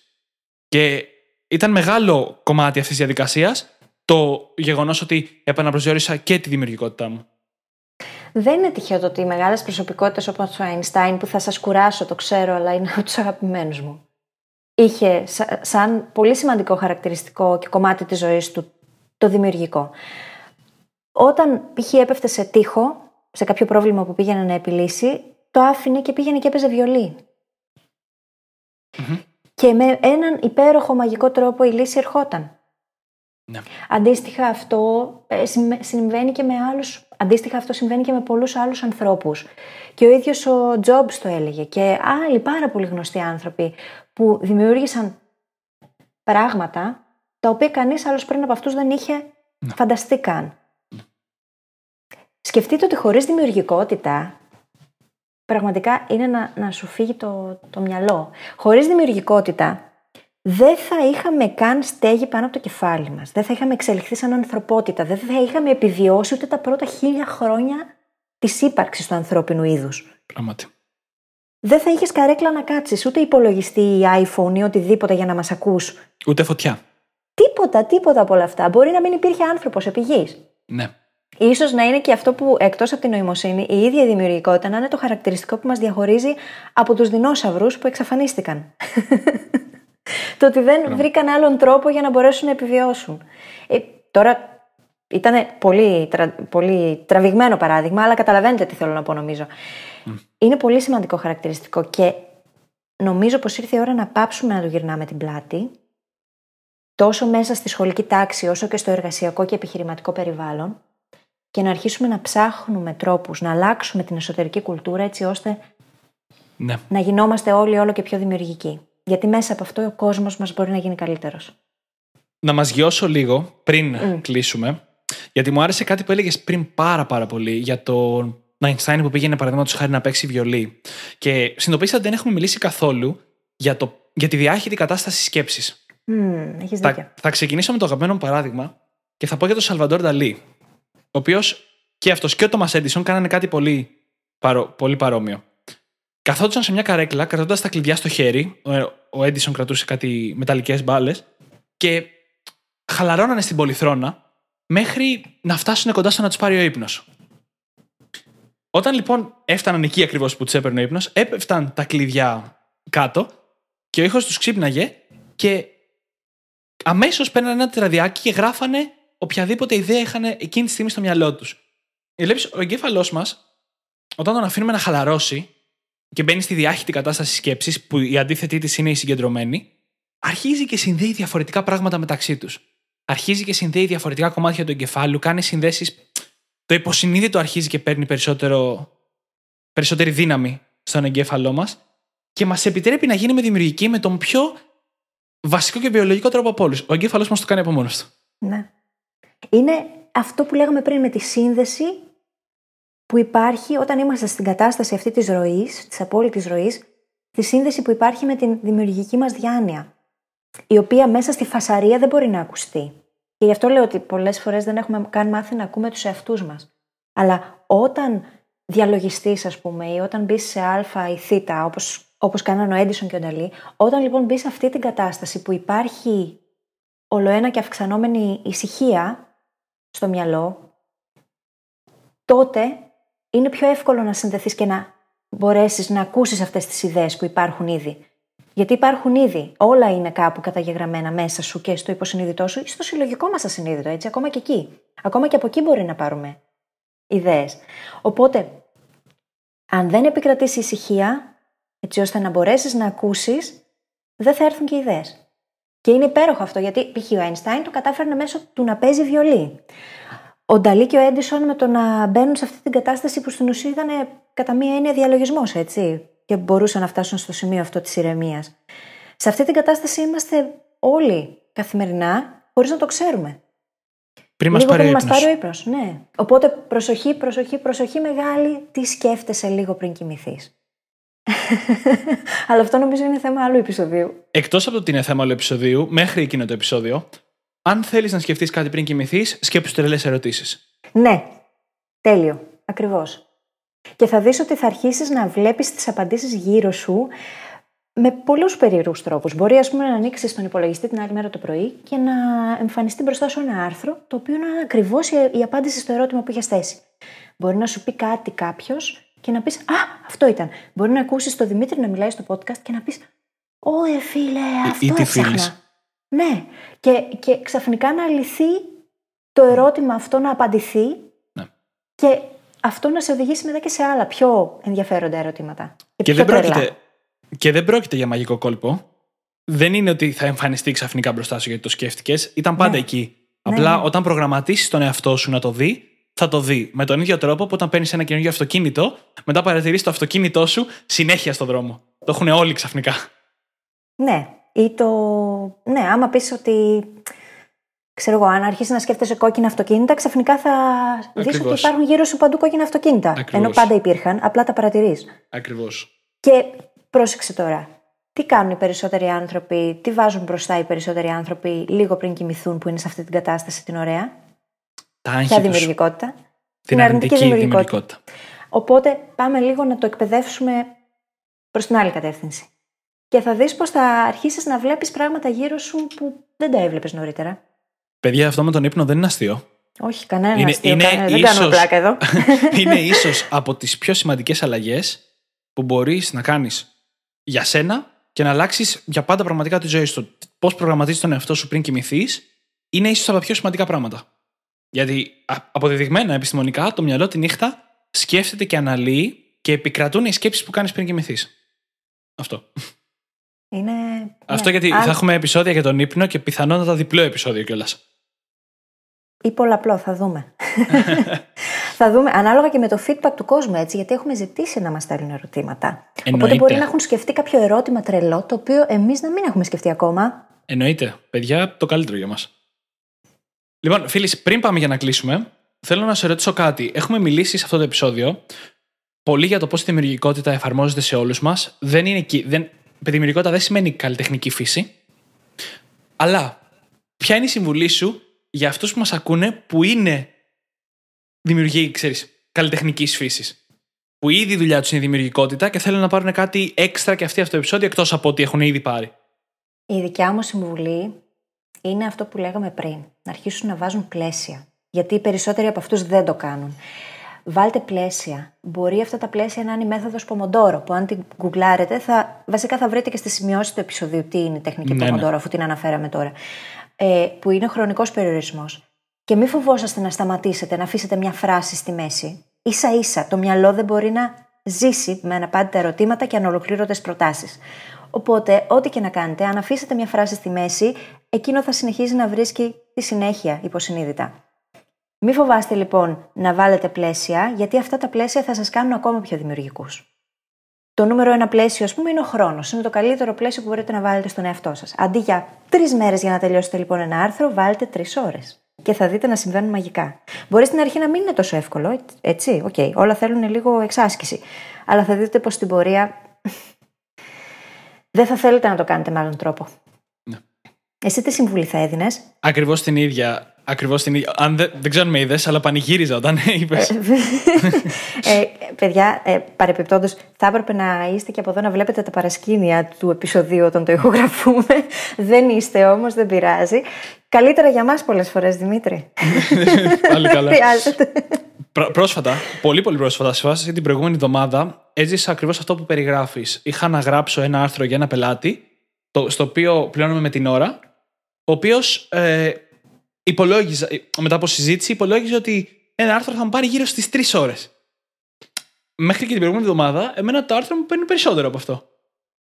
Και ήταν μεγάλο κομμάτι αυτής της διαδικασίας το γεγονός ότι επαναπροσδιορίσα και τη δημιουργικότητά μου. Δεν είναι τυχαίο το ότι οι μεγάλες προσωπικότητες όπως ο Αϊνστάιν, που θα σας κουράσω, το ξέρω, αλλά είναι από τους αγαπημένους μου, είχε σαν πολύ σημαντικό χαρακτηριστικό και κομμάτι της ζωής του το δημιουργικό. Όταν π.χ. έπεφτε σε τείχο, σε κάποιο πρόβλημα που πήγαινε να επιλύσει, το άφηνε και πήγαινε και έπαιζε Και με έναν υπέροχο μαγικό τρόπο η λύση ερχόταν. Ναι. Αντίστοιχα αυτό ε, συμβαίνει και με άλλους, αντίστοιχα αυτό συμβαίνει και με πολλούς άλλους ανθρώπους. Και ο ίδιος ο Τζόμπς το έλεγε και άλλοι πάρα πολύ γνωστοί άνθρωποι που δημιούργησαν πράγματα τα οποία κανείς άλλος πριν από αυτούς δεν είχε ναι. φανταστεί καν. Ναι. Σκεφτείτε ότι χωρίς δημιουργικότητα πραγματικά είναι να, να σου φύγει το, το μυαλό. Χωρίς δημιουργικότητα δεν θα είχαμε καν στέγη πάνω από το κεφάλι μας. Δεν θα είχαμε εξελιχθεί σαν ανθρωπότητα. Δεν θα είχαμε επιβιώσει ούτε τα πρώτα χίλια χρόνια της ύπαρξης του ανθρώπινου είδους. Πράγματι. Δεν θα είχες καρέκλα να κάτσεις, ούτε υπολογιστή ή iPhone ή οτιδήποτε για να μας ακούς. Ούτε φωτιά. Τίποτα, τίποτα από όλα αυτά. Μπορεί να μην υπήρχε άνθρωπος επί γης. Ναι. Ίσως να είναι και αυτό που εκτός από την νοημοσύνη η ίδια η δημιουργικότητα να είναι το χαρακτηριστικό που μας διαχωρίζει από τους δεινόσαυρους που εξαφανίστηκαν. το ότι δεν ναι. βρήκαν άλλον τρόπο για να μπορέσουν να επιβιώσουν. Ε, τώρα ήταν πολύ, πολύ τραβηγμένο παράδειγμα, αλλά καταλαβαίνετε τι θέλω να πω νομίζω. Είναι πολύ σημαντικό χαρακτηριστικό και νομίζω πως ήρθε η ώρα να πάψουμε να του γυρνάμε την πλάτη τόσο μέσα στη σχολική τάξη όσο και στο εργασιακό και επιχειρηματικό περιβάλλον και να αρχίσουμε να ψάχνουμε τρόπους να αλλάξουμε την εσωτερική κουλτούρα έτσι ώστε ναι. να γινόμαστε όλοι όλο και πιο δημιουργικοί. Γιατί μέσα από αυτό ο κόσμος μας μπορεί να γίνει καλύτερος. Να μας γιώσω λίγο πριν κλείσουμε, γιατί μου άρεσε κάτι που έλεγες πριν πάρα πάρα πολύ για το Einstein που πήγαινε παραδείγματος χάρη να παίξει βιολί. Και συνειδητοποίησα ότι δεν έχουμε μιλήσει καθόλου για, το, για τη διάχυτη κατάσταση σκέψης. Mm, έχεις δίκιο. Θα, θα ξεκινήσω με το αγαπημένο μου παράδειγμα και θα πω για τον Σαλβαντόρ Νταλή. Ο οποίος και αυτός και ο Τόμας Έντισον κάνανε κάτι πολύ, παρό, πολύ παρόμοιο. Καθόντουσαν σε μια καρέκλα, κρατώντας τα κλειδιά στο χέρι. Ο Έντισον κρατούσε κάτι μεταλλικές μπάλες. Και χαλαρώνανε στην πολυθρόνα μέχρι να φτάσουν κοντά στο να τους πάρει ο ύπνος. Όταν λοιπόν έφταναν εκεί ακριβώς που τους έπαιρνε ο ύπνος, έπεφταν τα κλειδιά κάτω και ο ήχος τους ξύπναγε και αμέσως παίρνανε ένα τετραδιάκι και γράφανε οποιαδήποτε ιδέα είχαν εκείνη τη στιγμή στο μυαλό τους. Βλέπεις, ο εγκέφαλός μας, όταν τον αφήνουμε να χαλαρώσει και μπαίνει στη διάχυτη κατάσταση σκέψης, που η αντίθετή της είναι η συγκεντρωμένη, αρχίζει και συνδέει διαφορετικά πράγματα μεταξύ τους. Αρχίζει και συνδέει διαφορετικά κομμάτια του εγκεφάλου, κάνει συνδέσεις. Το υποσυνείδητο αρχίζει και παίρνει περισσότερο, περισσότερη δύναμη στον εγκέφαλό μας και μας επιτρέπει να γίνουμε δημιουργικοί με τον πιο βασικό και βιολογικό τρόπο από όλους. Ο εγκέφαλός μας το κάνει από μόνος του. Ναι. Είναι αυτό που λέγαμε πριν με τη σύνδεση που υπάρχει όταν είμαστε στην κατάσταση αυτή της ροής, της απόλυτης ροής, τη σύνδεση που υπάρχει με την δημιουργική μας διάνοια, η οποία μέσα στη φασαρία δεν μπορεί να ακουστεί. Και γι' αυτό λέω ότι πολλές φορές δεν έχουμε καν μάθει να ακούμε τους εαυτούς μας. Αλλά όταν διαλογιστείς, ας πούμε, ή όταν μπεις σε α ή θ, όπως, όπως κάνανε ο Έντισον και ο Νταλή, όταν λοιπόν μπεις σε αυτή την κατάσταση που υπάρχει ολοένα και αυξανόμενη ησυχία στο μυαλό, τότε είναι πιο εύκολο να συνδεθείς και να μπορέσεις να ακούσεις αυτές τις ιδέες που υπάρχουν ήδη. Γιατί υπάρχουν ήδη. Όλα είναι κάπου καταγεγραμμένα μέσα σου και στο υποσυνείδητό σου ή στο συλλογικό μας ασυνείδητο, έτσι, ακόμα και εκεί. Ακόμα και από εκεί μπορεί να πάρουμε ιδέες. Οπότε, αν δεν επικρατήσει ησυχία, έτσι ώστε να μπορέσεις να ακούσεις, δεν θα έρθουν και ιδέες. Και είναι υπέροχο αυτό, γιατί π.χ. ο Einstein το κατάφερνε μέσω του να παίζει βιολί ο Νταλή και ο Έντισον με το να μπαίνουν σε αυτή την κατάσταση που στην ουσία ήταν κατά μία έννοια διαλογισμός, έτσι. Και μπορούσαν να φτάσουν στο σημείο αυτό της ηρεμίας. Σε αυτή την κατάσταση είμαστε όλοι καθημερινά, χωρίς να το ξέρουμε. Πριν μας πάρει, μας πάρει ο ύπνος. Ναι. Οπότε προσοχή, προσοχή, προσοχή μεγάλη, τι σκέφτεσαι λίγο πριν κοιμηθείς. Αλλά αυτό νομίζω είναι θέμα άλλου επεισοδίου. Εκτός από το ότι είναι θέμα άλλου επεισοδίου, μέχρι εκείνο το επεισόδιο, αν θέλεις να σκεφτείς κάτι πριν κοιμηθείς, σκέψου τρελές ερωτήσεις. Ναι. Τέλειο. Ακριβώς. Και θα δεις ότι θα αρχίσεις να βλέπεις τις απαντήσεις γύρω σου με πολλούς περίεργους τρόπους. Μπορεί, ας πούμε, να ανοίξεις τον υπολογιστή την άλλη μέρα το πρωί και να εμφανιστεί μπροστά σου ένα άρθρο, το οποίο είναι ακριβώς η απάντηση στο ερώτημα που είχες θέσει. Μπορεί να σου πει κάτι κάποιος και να πεις Α, αυτό ήταν. Μπορεί να ακούσεις τον Δημήτρη να μιλάει στο podcast και να πεις Ω, φίλε, αυτό ή, έψαχνα. Ναι. Και, και ξαφνικά να λυθεί το ερώτημα αυτό να απαντηθεί ναι. και αυτό να σε οδηγήσει μετά και σε άλλα πιο ενδιαφέροντα ερωτήματα. Και, και, δεν, πρόκειται, και δεν πρόκειται για μαγικό κόλπο. Δεν είναι ότι θα εμφανιστεί ξαφνικά μπροστά σου γιατί το σκέφτηκες. Ήταν πάντα ναι. εκεί. Ναι, Απλά ναι. όταν προγραμματίσεις τον εαυτό σου να το δει, θα το δει. Με τον ίδιο τρόπο που όταν παίρνεις ένα καινούργιο αυτοκίνητο, μετά παρατηρείς το αυτοκίνητό σου συνέχεια στον δρόμο. Το έχουν όλοι ξαφνικά. Ναι, ή το. Ναι, άμα πεις ότι. Ξέρω εγώ, αν αρχίσεις να σκέφτεσαι κόκκινα αυτοκίνητα, ξαφνικά θα δεις ότι υπάρχουν γύρω σου παντού κόκκινα αυτοκίνητα. Ακριβώς. Ενώ πάντα υπήρχαν, απλά τα παρατηρείς. Ακριβώς. Και πρόσεξε τώρα. Τι κάνουν οι περισσότεροι άνθρωποι, τι βάζουν μπροστά οι περισσότεροι άνθρωποι λίγο πριν κοιμηθούν που είναι σε αυτή την κατάσταση την ωραία; Τα άγχη δημιουργικότητα; Την, την αρνητική, δημιουργικότητα. δημιουργικότητα. Οπότε πάμε λίγο να το εκπαιδεύσουμε προς την άλλη κατεύθυνση και θα δεις πως θα αρχίσεις να βλέπεις πράγματα γύρω σου που δεν τα έβλεπες νωρίτερα. Παιδιά, αυτό με τον ύπνο δεν είναι αστείο. Όχι, κανένα είναι, αστείο. Είναι κανένα, ίσως, δεν κάνουμε πλάκα εδώ. είναι ίσως από τις πιο σημαντικές αλλαγές που μπορείς να κάνεις για σένα και να αλλάξεις για πάντα πραγματικά τη ζωή σου. Πώς προγραμματίζεις τον εαυτό σου πριν κοιμηθείς, είναι ίσως από τα πιο σημαντικά πράγματα. Γιατί αποδεδειγμένα επιστημονικά το μυαλό τη νύχτα σκέφτεται και αναλύει και επικρατούν οι σκέψεις που κάνεις πριν κοιμηθείς. Αυτό. Είναι... Αυτό ναι. γιατί θα έχουμε επεισόδια για τον ύπνο και πιθανότατα διπλό επεισόδιο κιόλας. Ή πολλαπλό, θα δούμε. θα δούμε ανάλογα και με το feedback του κόσμου, έτσι, γιατί έχουμε ζητήσει να μας στέλνουν ερωτήματα. Εννοείται. Οπότε μπορεί να έχουν σκεφτεί κάποιο ερώτημα τρελό, το οποίο εμείς να μην έχουμε σκεφτεί ακόμα. Εννοείται. Παιδιά, το καλύτερο για μας. Λοιπόν, φίλοι, πριν πάμε για να κλείσουμε, θέλω να σε ρωτήσω κάτι. Έχουμε μιλήσει σε αυτό το επεισόδιο πολύ για το πώς η δημιουργικότητα εφαρμόζεται σε όλους μας. Δεν είναι εκεί. Δεν, δημιουργικότητα δεν σημαίνει καλλιτεχνική φύση. Αλλά ποια είναι η συμβουλή σου για αυτούς που μας ακούνε που είναι δημιουργοί, ξέρεις, καλλιτεχνικής φύσης. Που ήδη η δουλειά τους είναι η δημιουργικότητα και θέλουν να πάρουν κάτι έξτρα και αυτή αυτό το επεισόδιο εκτός από ό,τι έχουν ήδη πάρει; Η δικιά μου συμβουλή είναι αυτό που λέγαμε πριν. Να αρχίσουν να βάζουν πλαίσια. Γιατί οι περισσότεροι από αυτούς δεν το κάνουν. Βάλτε πλαίσια. Μπορεί αυτά τα πλαίσια να είναι η μέθοδος Πομοντόρο, που αν την γκουγκλάρετε, θα, βασικά θα βρείτε και στη σημειώση του επεισοδίου τι είναι η τεχνική Ναι, ναι. Πομοντόρο, αφού την αναφέραμε τώρα. Ε, που είναι χρονικός περιορισμός. Και μην φοβόσαστε να σταματήσετε, να αφήσετε μια φράση στη μέση. σα ίσα το μυαλό δεν μπορεί να ζήσει με αναπάντητα ερωτήματα και ανολοκλήρωτες προτάσεις. Οπότε, ό,τι και να κάνετε, αν αφήσετε μια φράση στη μέση, εκείνο θα συνεχίζει να βρίσκει τη συνέχεια υποσυνείδητα. Μην φοβάστε λοιπόν να βάλετε πλαίσια, γιατί αυτά τα πλαίσια θα σας κάνουν ακόμα πιο δημιουργικούς. Το νούμερο ένα πλαίσιο, ας πούμε, είναι ο χρόνος. Είναι το καλύτερο πλαίσιο που μπορείτε να βάλετε στον εαυτό σας. Αντί για τρεις μέρες για να τελειώσετε λοιπόν ένα άρθρο, βάλτε τρεις ώρες. Και θα δείτε να συμβαίνουν μαγικά. Μπορεί στην αρχή να μην είναι τόσο εύκολο, έτσι. OK, okay, όλα θέλουν λίγο εξάσκηση. Αλλά θα δείτε πως στην πορεία δεν θα θέλετε να το κάνετε με άλλον τρόπο. Ναι. Εσύ τι συμβουλή θα έδινες; Ακριβώς την ίδια. Ακριβώς την ίδια. Αν δεν, δεν ξέρω αν με είδες, αλλά πανηγύριζα όταν είπες. ε, παιδιά, ε, παρεπιπτόντως, θα έπρεπε να είστε και από εδώ να βλέπετε τα παρασκήνια του επεισοδίου όταν το ηχογραφούμε. δεν είστε όμως, δεν πειράζει. Καλύτερα για μας πολλές φορές, Δημήτρη. Πάλι καλά. Χρειάζεται. Πρόσφατα, πολύ πολύ πρόσφατα, σε βάση την προηγούμενη εβδομάδα, έζησα ακριβώς αυτό που περιγράφεις. Είχα να γράψω ένα άρθρο για ένα πελάτη, το, στο οποίο πληρώνουμε με την ώρα, ο οποίος ε, υπολόγιζε, μετά από συζήτηση, υπολόγιζε ότι ένα άρθρο θα μου πάρει γύρω στις 3 ώρες. Μέχρι και την προηγούμενη εβδομάδα, εμένα το άρθρο μου παίρνει περισσότερο από αυτό.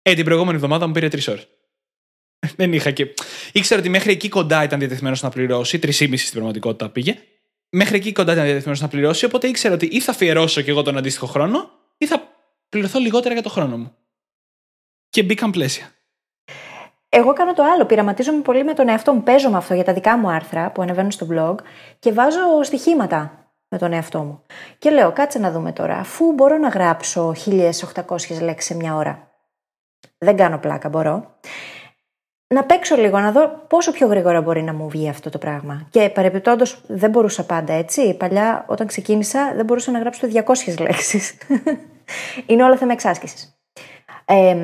Ε, την προηγούμενη εβδομάδα μου πήρε 3 ώρες. Δεν είχα και. ήξερα ότι μέχρι εκεί κοντά ήταν διατεθειμένος να πληρώσει, 3,5 στην πραγματικότητα πήγε. Μέχρι εκεί κοντά ήταν διατεθειμένος να πληρώσει, οπότε ήξερα ότι ή θα αφιερώσω κι εγώ τον αντίστοιχο χρόνο, ή θα πληρωθώ λιγότερα για το χρόνο μου. Και μπήκαν πλαίσια. Εγώ κάνω το άλλο. Πειραματίζομαι πολύ με τον εαυτό μου. Παίζω με αυτό για τα δικά μου άρθρα που ανεβαίνουν στο blog και βάζω στοιχήματα με τον εαυτό μου. Και λέω, κάτσε να δούμε τώρα, αφού μπορώ να γράψω 1800 λέξεις σε μια ώρα. Δεν κάνω πλάκα, μπορώ. Να παίξω λίγο, να δω πόσο πιο γρήγορα μπορεί να μου βγει αυτό το πράγμα. Και παρεπιπτόντω δεν μπορούσα πάντα έτσι. Παλιά, όταν ξεκίνησα, δεν μπορούσα να γράψω 200 λέξεις. Είναι όλα θέμα εξάσκησης. Ε,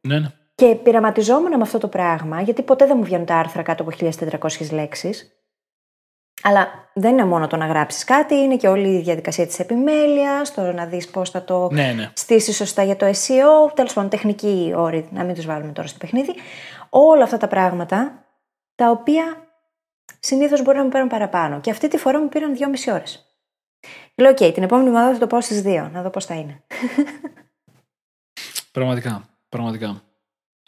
ναι, ναι. Και πειραματιζόμουν με αυτό το πράγμα, γιατί ποτέ δεν μου βγαίνουν τα άρθρα κάτω από 1400 λέξεις. Αλλά δεν είναι μόνο το να γράψεις κάτι, είναι και όλη η διαδικασία της επιμέλειας, το να δεις πώς θα το ναι, ναι. στήσεις σωστά για το SEO. Τέλος πάντων, τεχνικοί όροι, να μην τους βάλουμε τώρα στο παιχνίδι. Όλα αυτά τα πράγματα, τα οποία συνήθως μπορεί να μου παίρνουν παραπάνω. Και αυτή τη φορά μου πήραν δυόμιση ώρες. Λέω, OK, την επόμενη εβδομάδα θα το πάω στις δύο, να δω πώς θα είναι. Πραγματικά. Πραγματικά.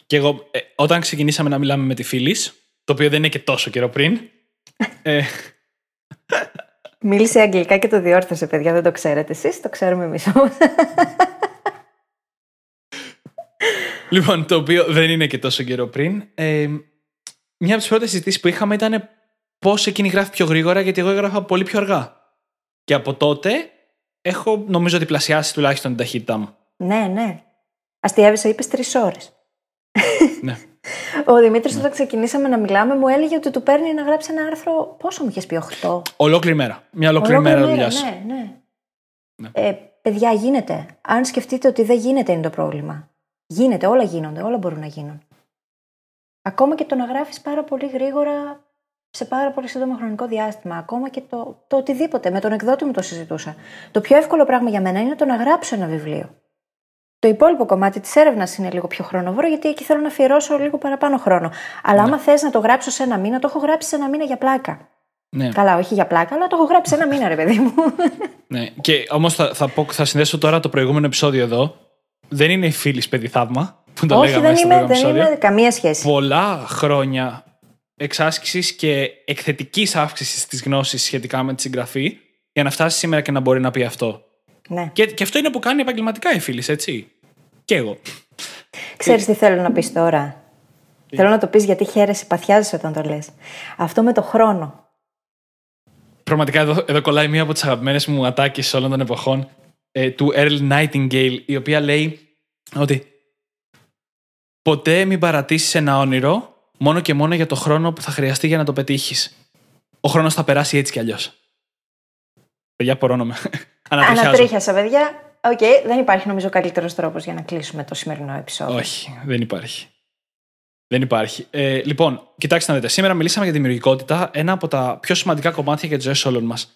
Και εγώ, ε, όταν ξεκινήσαμε να μιλάμε με τη φίλης, το οποίο δεν είναι και τόσο καιρό πριν. ε, Μίλησε αγγλικά και το διόρθωσε, παιδιά, δεν το ξέρετε εσείς, το ξέρουμε εμείς όμως. λοιπόν, το οποίο δεν είναι και τόσο καιρό πριν. Ε, μια από τις πρώτες συζητήσεις που είχαμε ήταν πώς εκείνη γράφει πιο γρήγορα, γιατί εγώ έγραφα πολύ πιο αργά. Και από τότε έχω, νομίζω, διπλασιάσει τουλάχιστον την ταχύτητά μου. ναι, ναι. Αστιάβησα, είπες τρεις ώρες. Ναι. Ο Δημήτρης, ναι. όταν ξεκινήσαμε να μιλάμε, μου έλεγε ότι του παίρνει να γράψει ένα άρθρο. Πόσο μου είχες πει, 8. Ολόκληρη μέρα. Μια ολόκληρη μέρα δουλειάς. Ναι, ναι. ναι. Ε, παιδιά, γίνεται. Αν σκεφτείτε ότι δεν γίνεται είναι το πρόβλημα. Γίνεται, όλα γίνονται, όλα μπορούν να γίνουν. Ακόμα και το να γράφεις πάρα πολύ γρήγορα σε πάρα πολύ σύντομο χρονικό διάστημα. Ακόμα και το, το οτιδήποτε. Με τον εκδότη μου το συζητούσα. Το πιο εύκολο πράγμα για μένα είναι το να γράψω ένα βιβλίο. Το υπόλοιπο κομμάτι της έρευνας είναι λίγο πιο χρονοβόρο, γιατί εκεί θέλω να αφιερώσω λίγο παραπάνω χρόνο. Αλλά ναι. άμα θες να το γράψω σε ένα μήνα, το έχω γράψει σε ένα μήνα για πλάκα. Ναι. Καλά, όχι για πλάκα, αλλά το έχω γράψει σε ένα μήνα, ρε παιδί μου. Ναι. Και όμως θα, θα, πω, θα συνδέσω τώρα το προηγούμενο επεισόδιο εδώ. Δεν είναι η φίλης παιδί θαύμα που το όχι, λέγαμε δεν στο είμαι, προηγούμενο δεν είμαι καμία σχέση. Πολλά χρόνια εξάσκησης και εκθετικής αύξησης της γνώσης σχετικά με τη συγγραφή για να φτάσει σήμερα και να μπορεί να πει αυτό. Ναι. Και, και αυτό είναι που κάνει επαγγελματικά η φίλη, έτσι. Και εγώ. Ξέρεις τι θέλω να πεις τώρα; Θέλω να το πεις γιατί χαίρεσαι, παθιάζεσαι όταν το λες. Αυτό με το χρόνο. πραγματικά εδώ, εδώ κολλάει μία από τις αγαπημένες μου ατάκες όλων των εποχών ε, του Earl Nightingale, η οποία λέει ότι ποτέ μην παρατήσεις ένα όνειρο μόνο και μόνο για το χρόνο που θα χρειαστεί για να το πετύχεις. Ο χρόνος θα περάσει έτσι κι αλλιώς. Παιδιά, πωρώνομαι. Ανατρίχιασα, παιδιά. OK, okay, δεν υπάρχει νομίζω καλύτερος τρόπος για να κλείσουμε το σημερινό επεισόδιο. Όχι, δεν υπάρχει. Δεν υπάρχει. Ε, λοιπόν, κοιτάξτε να δείτε. Σήμερα μιλήσαμε για δημιουργικότητα, ένα από τα πιο σημαντικά κομμάτια για τις ζωές όλων μας.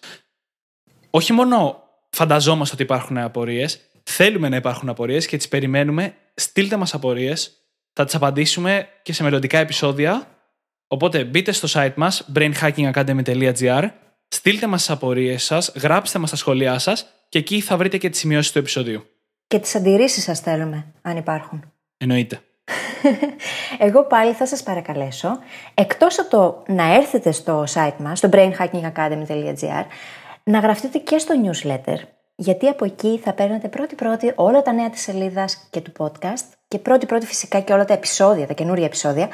Όχι μόνο φανταζόμαστε ότι υπάρχουν απορίες, θέλουμε να υπάρχουν απορίες και τις περιμένουμε. Στείλτε μας απορίες. Θα τις απαντήσουμε και σε μελλοντικά επεισόδια. Οπότε μπείτε στο site μας brainhackingacademy.gr, στείλτε μας τις απορίες σας, γράψτε μας τα σχόλιά σας και εκεί θα βρείτε και τις σημειώσεις του επεισοδίου. Και τις αντιρρήσεις σας θέλουμε, αν υπάρχουν. Εννοείται. Εγώ πάλι θα σας παρακαλέσω, εκτός από το να έρθετε στο site μας, στο brainhackingacademy.gr, να γραφτείτε και στο newsletter, γιατί από εκεί θα παίρνετε πρώτη-πρώτη όλα τα νέα της σελίδας και του podcast και πρώτη-πρώτη φυσικά και όλα τα επεισόδια, τα καινούρια επεισόδια.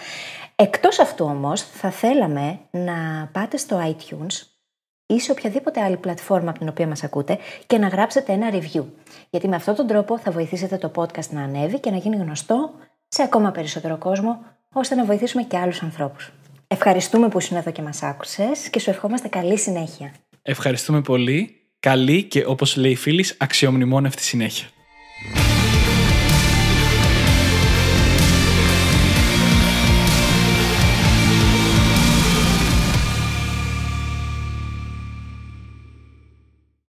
Εκτός αυτού όμως θα θέλαμε να πάτε στο iTunes ή σε οποιαδήποτε άλλη πλατφόρμα από την οποία μας ακούτε και να γράψετε ένα review. Γιατί με αυτόν τον τρόπο θα βοηθήσετε το podcast να ανέβει και να γίνει γνωστό σε ακόμα περισσότερο κόσμο, ώστε να βοηθήσουμε και άλλους ανθρώπους. Ευχαριστούμε που ήσουν εδώ και μας άκουσες και σου ευχόμαστε καλή συνέχεια. Ευχαριστούμε πολύ. Καλή και όπως λέει η φίλης, αξιομνημόνευτη συνέχεια.